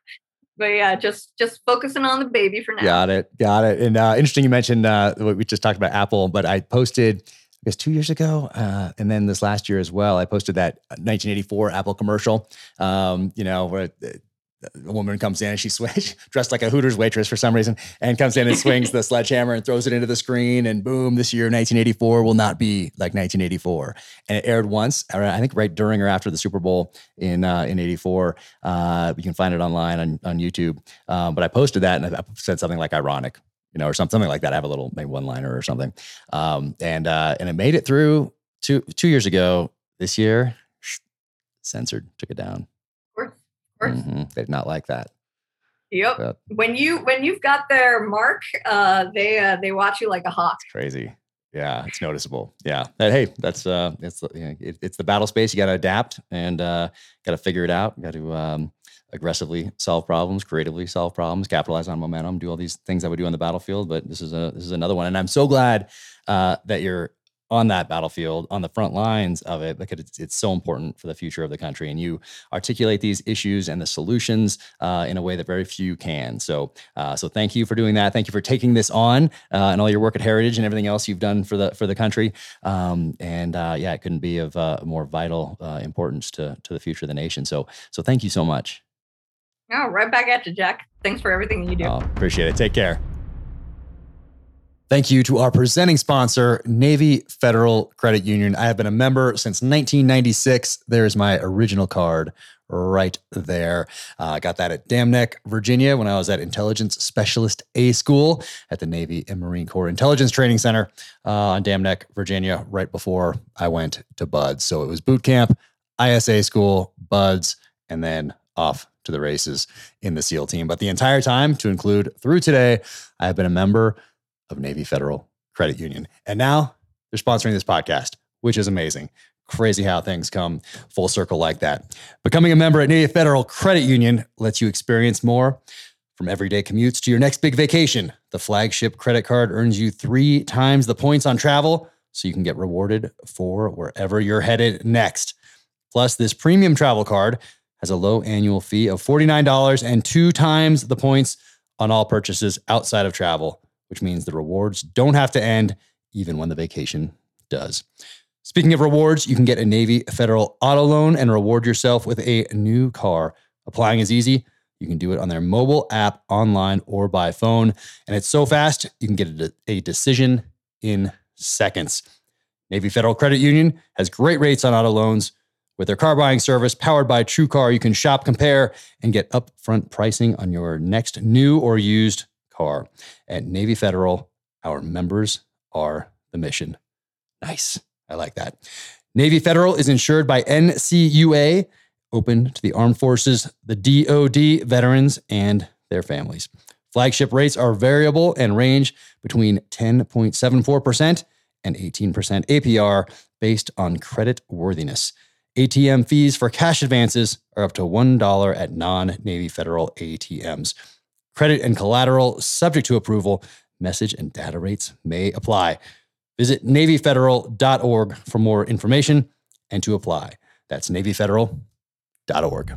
but yeah, just just focusing on the baby for now. Got it. Got it. And uh interesting you mentioned uh what we just talked about Apple, but I posted I guess two years ago, uh, and then this last year as well. I posted that 1984 Apple commercial. Um, you know, where uh, a woman comes in and she's dressed like a Hooters waitress for some reason and comes in and swings the sledgehammer and throws it into the screen and boom, this year 1984 will not be like 1984. And it aired once, I think right during or after the Super Bowl in uh, in 84. Uh, you can find it online on, on YouTube. Um, but I posted that and I said something like ironic, you know, or something, something like that. I have a little maybe one liner or something. Um, and uh, and it made it through two two years ago. This year, censored, took it down. Mm-hmm. They did not like that. Yep. But, when you when you've got their mark, uh, they uh, they watch you like a hawk. Crazy. Yeah, it's noticeable. Yeah. But hey, that's uh, it's you know, it, it's the battle space. You got to adapt and uh, got to figure it out. Got to um, aggressively solve problems, creatively solve problems, capitalize on momentum, do all these things that we do on the battlefield. But this is a this is another one, and I'm so glad uh, that you're on that battlefield, on the front lines of it, because it's, it's, so important for the future of the country. And you articulate these issues and the solutions uh, in a way that very few can. So, uh, so thank you for doing that. Thank you for taking this on uh, and all your work at Heritage and everything else you've done for the for the country. Um, and uh, yeah, it couldn't be of uh, more vital uh, importance to to the future of the nation. So, so thank you so much. Oh, right back at you, Jack. Thanks for everything you do. Oh, appreciate it. Take care. Thank you to our presenting sponsor, Navy Federal Credit Union. I have been a member since 1996. There's my original card right there. Uh, I got that at Dam Neck, Virginia, when I was at Intelligence Specialist A School at the Navy and Marine Corps Intelligence Training Center uh, on Dam Neck, Virginia, right before I went to BUD/S. So it was boot camp, ISA school, BUD/S, and then off to the races in the SEAL team. But the entire time, to include through today, I have been a member of Navy Federal Credit Union. And now they're sponsoring this podcast, which is amazing. Crazy how things come full circle like that. Becoming a member at Navy Federal Credit Union lets you experience more from everyday commutes to your next big vacation. The flagship credit card earns you three times the points on travel, so you can get rewarded for wherever you're headed next. Plus, this premium travel card has a low annual fee of $49 and two times the points on all purchases outside of travel which means the rewards don't have to end even when the vacation does. Speaking of rewards, you can get a Navy Federal auto loan and reward yourself with a new car. Applying is easy. You can do it on their mobile app, online, or by phone. And it's so fast, you can get a, decision in seconds. Navy Federal Credit Union has great rates on auto loans. With their car buying service powered by TrueCar, you can shop, compare, and get upfront pricing on your next new or used car. At Navy Federal, our members are the mission. Nice. I like that. Navy Federal is insured by NCUA, open to the armed forces, the DoD, veterans, and their families. Flagship rates are variable and range between 10.74% and 18% APR based on credit worthiness. ATM fees for cash advances are up to $1 at non Navy Federal ATMs. Credit and collateral subject to approval. Message and data rates may apply. Visit NavyFederal.org for more information and to apply. That's NavyFederal.org.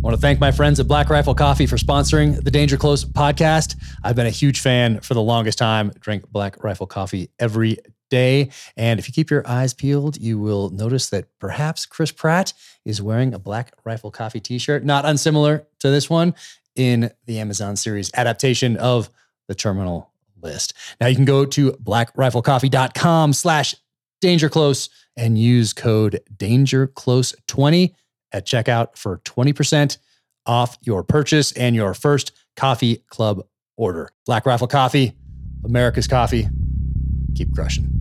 I want to thank my friends at Black Rifle Coffee for sponsoring the Danger Close podcast. I've been a huge fan for the longest time. Drink Black Rifle Coffee every day. And if you keep your eyes peeled, you will notice that perhaps Chris Pratt is wearing a Black Rifle Coffee t shirt, not unsimilar to this one in the Amazon series adaptation of the terminal list. Now you can go to blackriflecoffee.com slash dangerclose and use code danger close 20 at checkout for 20% off your purchase and your first coffee club order. Black Rifle Coffee, America's coffee. Keep crushing.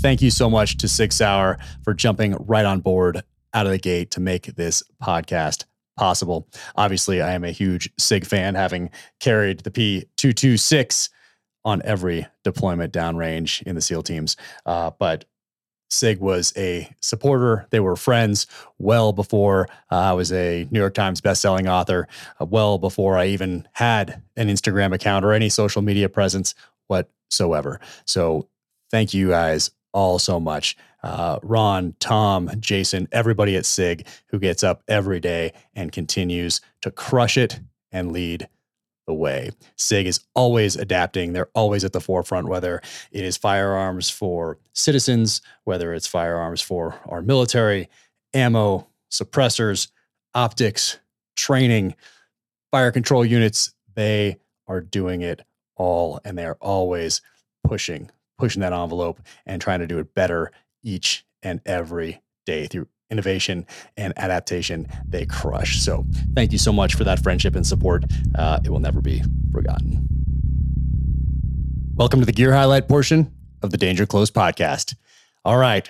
Thank you so much to Sig Sauer for jumping right on board out of the gate to make this podcast possible. Obviously, I am a huge SIG fan, having carried the P226 on every deployment downrange in the SEAL teams. Uh, but SIG was a supporter. They were friends well before uh, I was a New York Times bestselling author, uh, well before I even had an Instagram account or any social media presence whatsoever. So thank you guys all so much uh, Ron, Tom, Jason, everybody at SIG who gets up every day and continues to crush it and lead the way. SIG is always adapting. They're always at the forefront, whether it is firearms for citizens, whether it's firearms for our military, ammo, suppressors, optics, training, fire control units. They are doing it all and they are always pushing, pushing that envelope and trying to do it better each and every day through innovation and adaptation they crush. So thank you so much for that friendship and support. Uh, it will never be forgotten. Welcome to the gear highlight portion of the danger close podcast. All right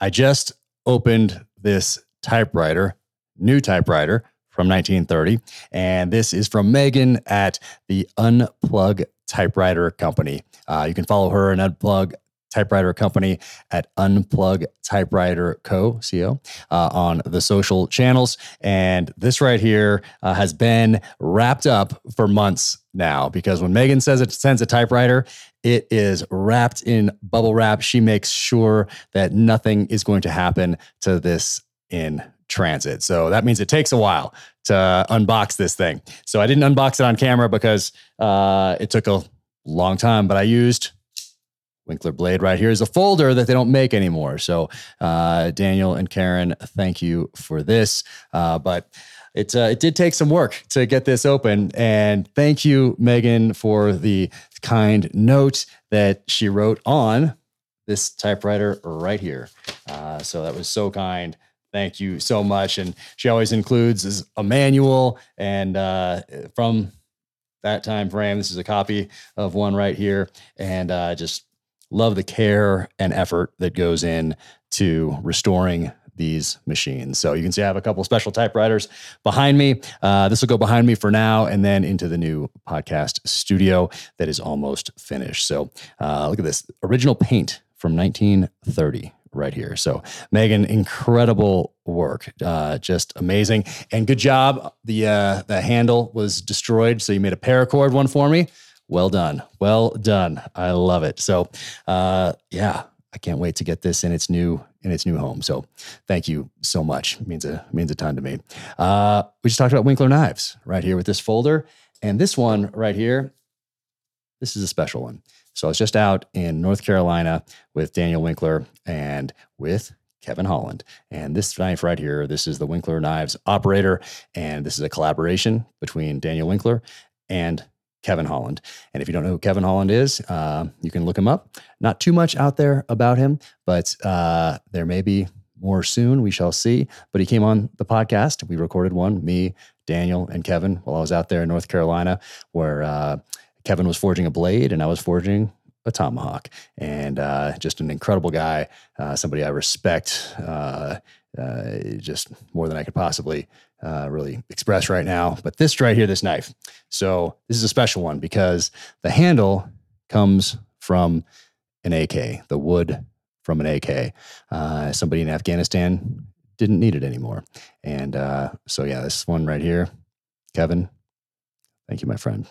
i just opened this typewriter new typewriter from 1930 and this is from megan at the unplug typewriter company uh, you can follow her and unplug typewriter company at Unplug Typewriter Co. Co. Uh, on the social channels. And this right here uh, has been wrapped up for months now because when Megan says it sends a typewriter, it is wrapped in bubble wrap. She makes sure that nothing is going to happen to this in transit. So that means it takes a while to unbox this thing. So I didn't unbox it on camera because uh, it took a long time, but I used Winkler Blade right here is a folder that they don't make anymore. So, uh, Daniel and Karen, thank you for this. Uh, but it, uh, it did take some work to get this open. And thank you, Megan, for the kind note that she wrote on this typewriter right here. Uh, so that was so kind. Thank you so much. And she always includes a manual and uh, from that time frame. This is a copy of one right here, and uh, just love the care and effort that goes in to restoring these machines. So you can see I have a couple special typewriters behind me. Uh, this will go behind me for now and then into the new podcast studio that is almost finished. So uh, look at this original paint from 1930 right here. So Megan, incredible work, uh, just amazing, and good job. The uh, the handle was destroyed, so you made a paracord one for me. Well done. Well done. I love it. So, uh, yeah, I can't wait to get this in its new in its new home. So, thank you so much. It means a means a ton to me. Uh, we just talked about Winkler knives right here with this folder, and this one right here this is a special one. So I was just out in North Carolina with Daniel Winkler and with Kevin Holland. And this knife right here, this is the Winkler Knives operator. And this is a collaboration between Daniel Winkler and Kevin Holland. And if you don't know who Kevin Holland is, uh, you can look him up. Not too much out there about him, but uh, there may be more soon. We shall see. But he came on the podcast. We recorded one, me, Daniel, and Kevin, while I was out there in North Carolina, where uh, Kevin was forging a blade and I was forging a tomahawk. And uh, just an incredible guy, uh, somebody I respect uh, uh, just more than I could possibly uh, really express right now. But this right here, this knife. So this is a special one because the handle comes from an AK, the wood from an AK. Somebody in Afghanistan didn't need it anymore. And uh, so, yeah, this one right here, Kevin, thank you, my friend.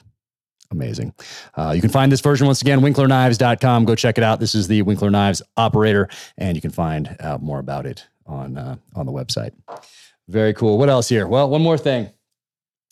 Amazing. Uh, you can find this version once again, winklerknives.com. Go check it out. This is the Winkler Knives operator, and you can find out more about it on, uh, on the website. Very cool. What else here? Well, one more thing.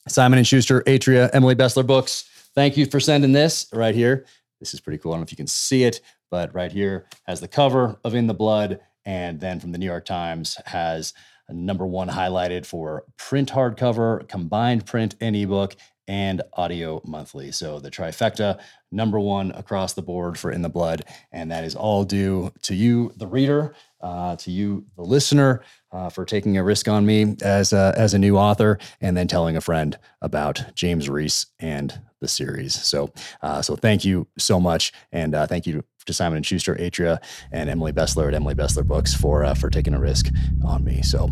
Simon and Schuster, Atria, Emily Bestler books. Thank you for sending this right here. This is pretty cool. I don't know if you can see it, but right here has the cover of In the Blood, and then from the New York Times has a number one highlighted for print hardcover, combined print and ebook, and audio monthly. So the trifecta, number one across the board for In the Blood. And that is all due to you, the reader, uh, to you, the listener, uh, for taking a risk on me as a, as a new author, and then telling a friend about James Reese and the series. So, uh, so thank you so much, and uh, thank you to Simon and Schuster, Atria, and Emily Bestler at Emily Bestler Books for uh, for taking a risk on me. So,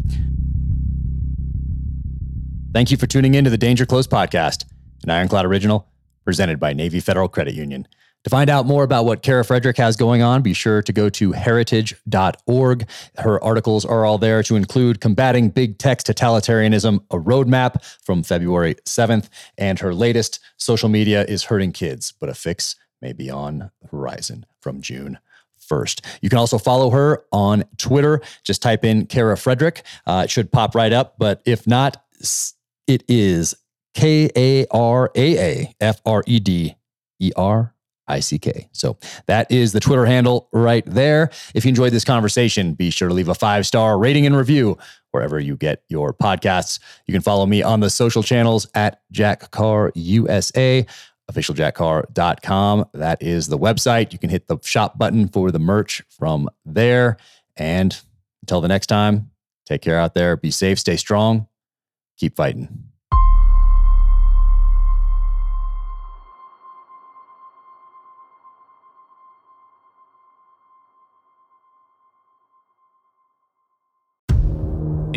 thank you for tuning in to the Danger Close podcast, an Ironclad original presented by Navy Federal Credit Union. To find out more about what Kara Frederick has going on, be sure to go to heritage.org. Her articles are all there to include Combating Big Tech's Totalitarianism, a roadmap from February 7th. And her latest, Social Media is Hurting Kids, but a fix may be on the horizon from June 1st. You can also follow her on Twitter. Just type in Kara Frederick. Uh, it should pop right up. But if not, it is K A R A A F R E D E R ICK. So that is the Twitter handle right there. If you enjoyed this conversation, be sure to leave a five star rating and review wherever you get your podcasts. You can follow me on the social channels at Jack Carr USA, officialjackcarr.com. That is the website. You can hit the shop button for the merch from there. And until the next time, take care out there. Be safe, stay strong, keep fighting.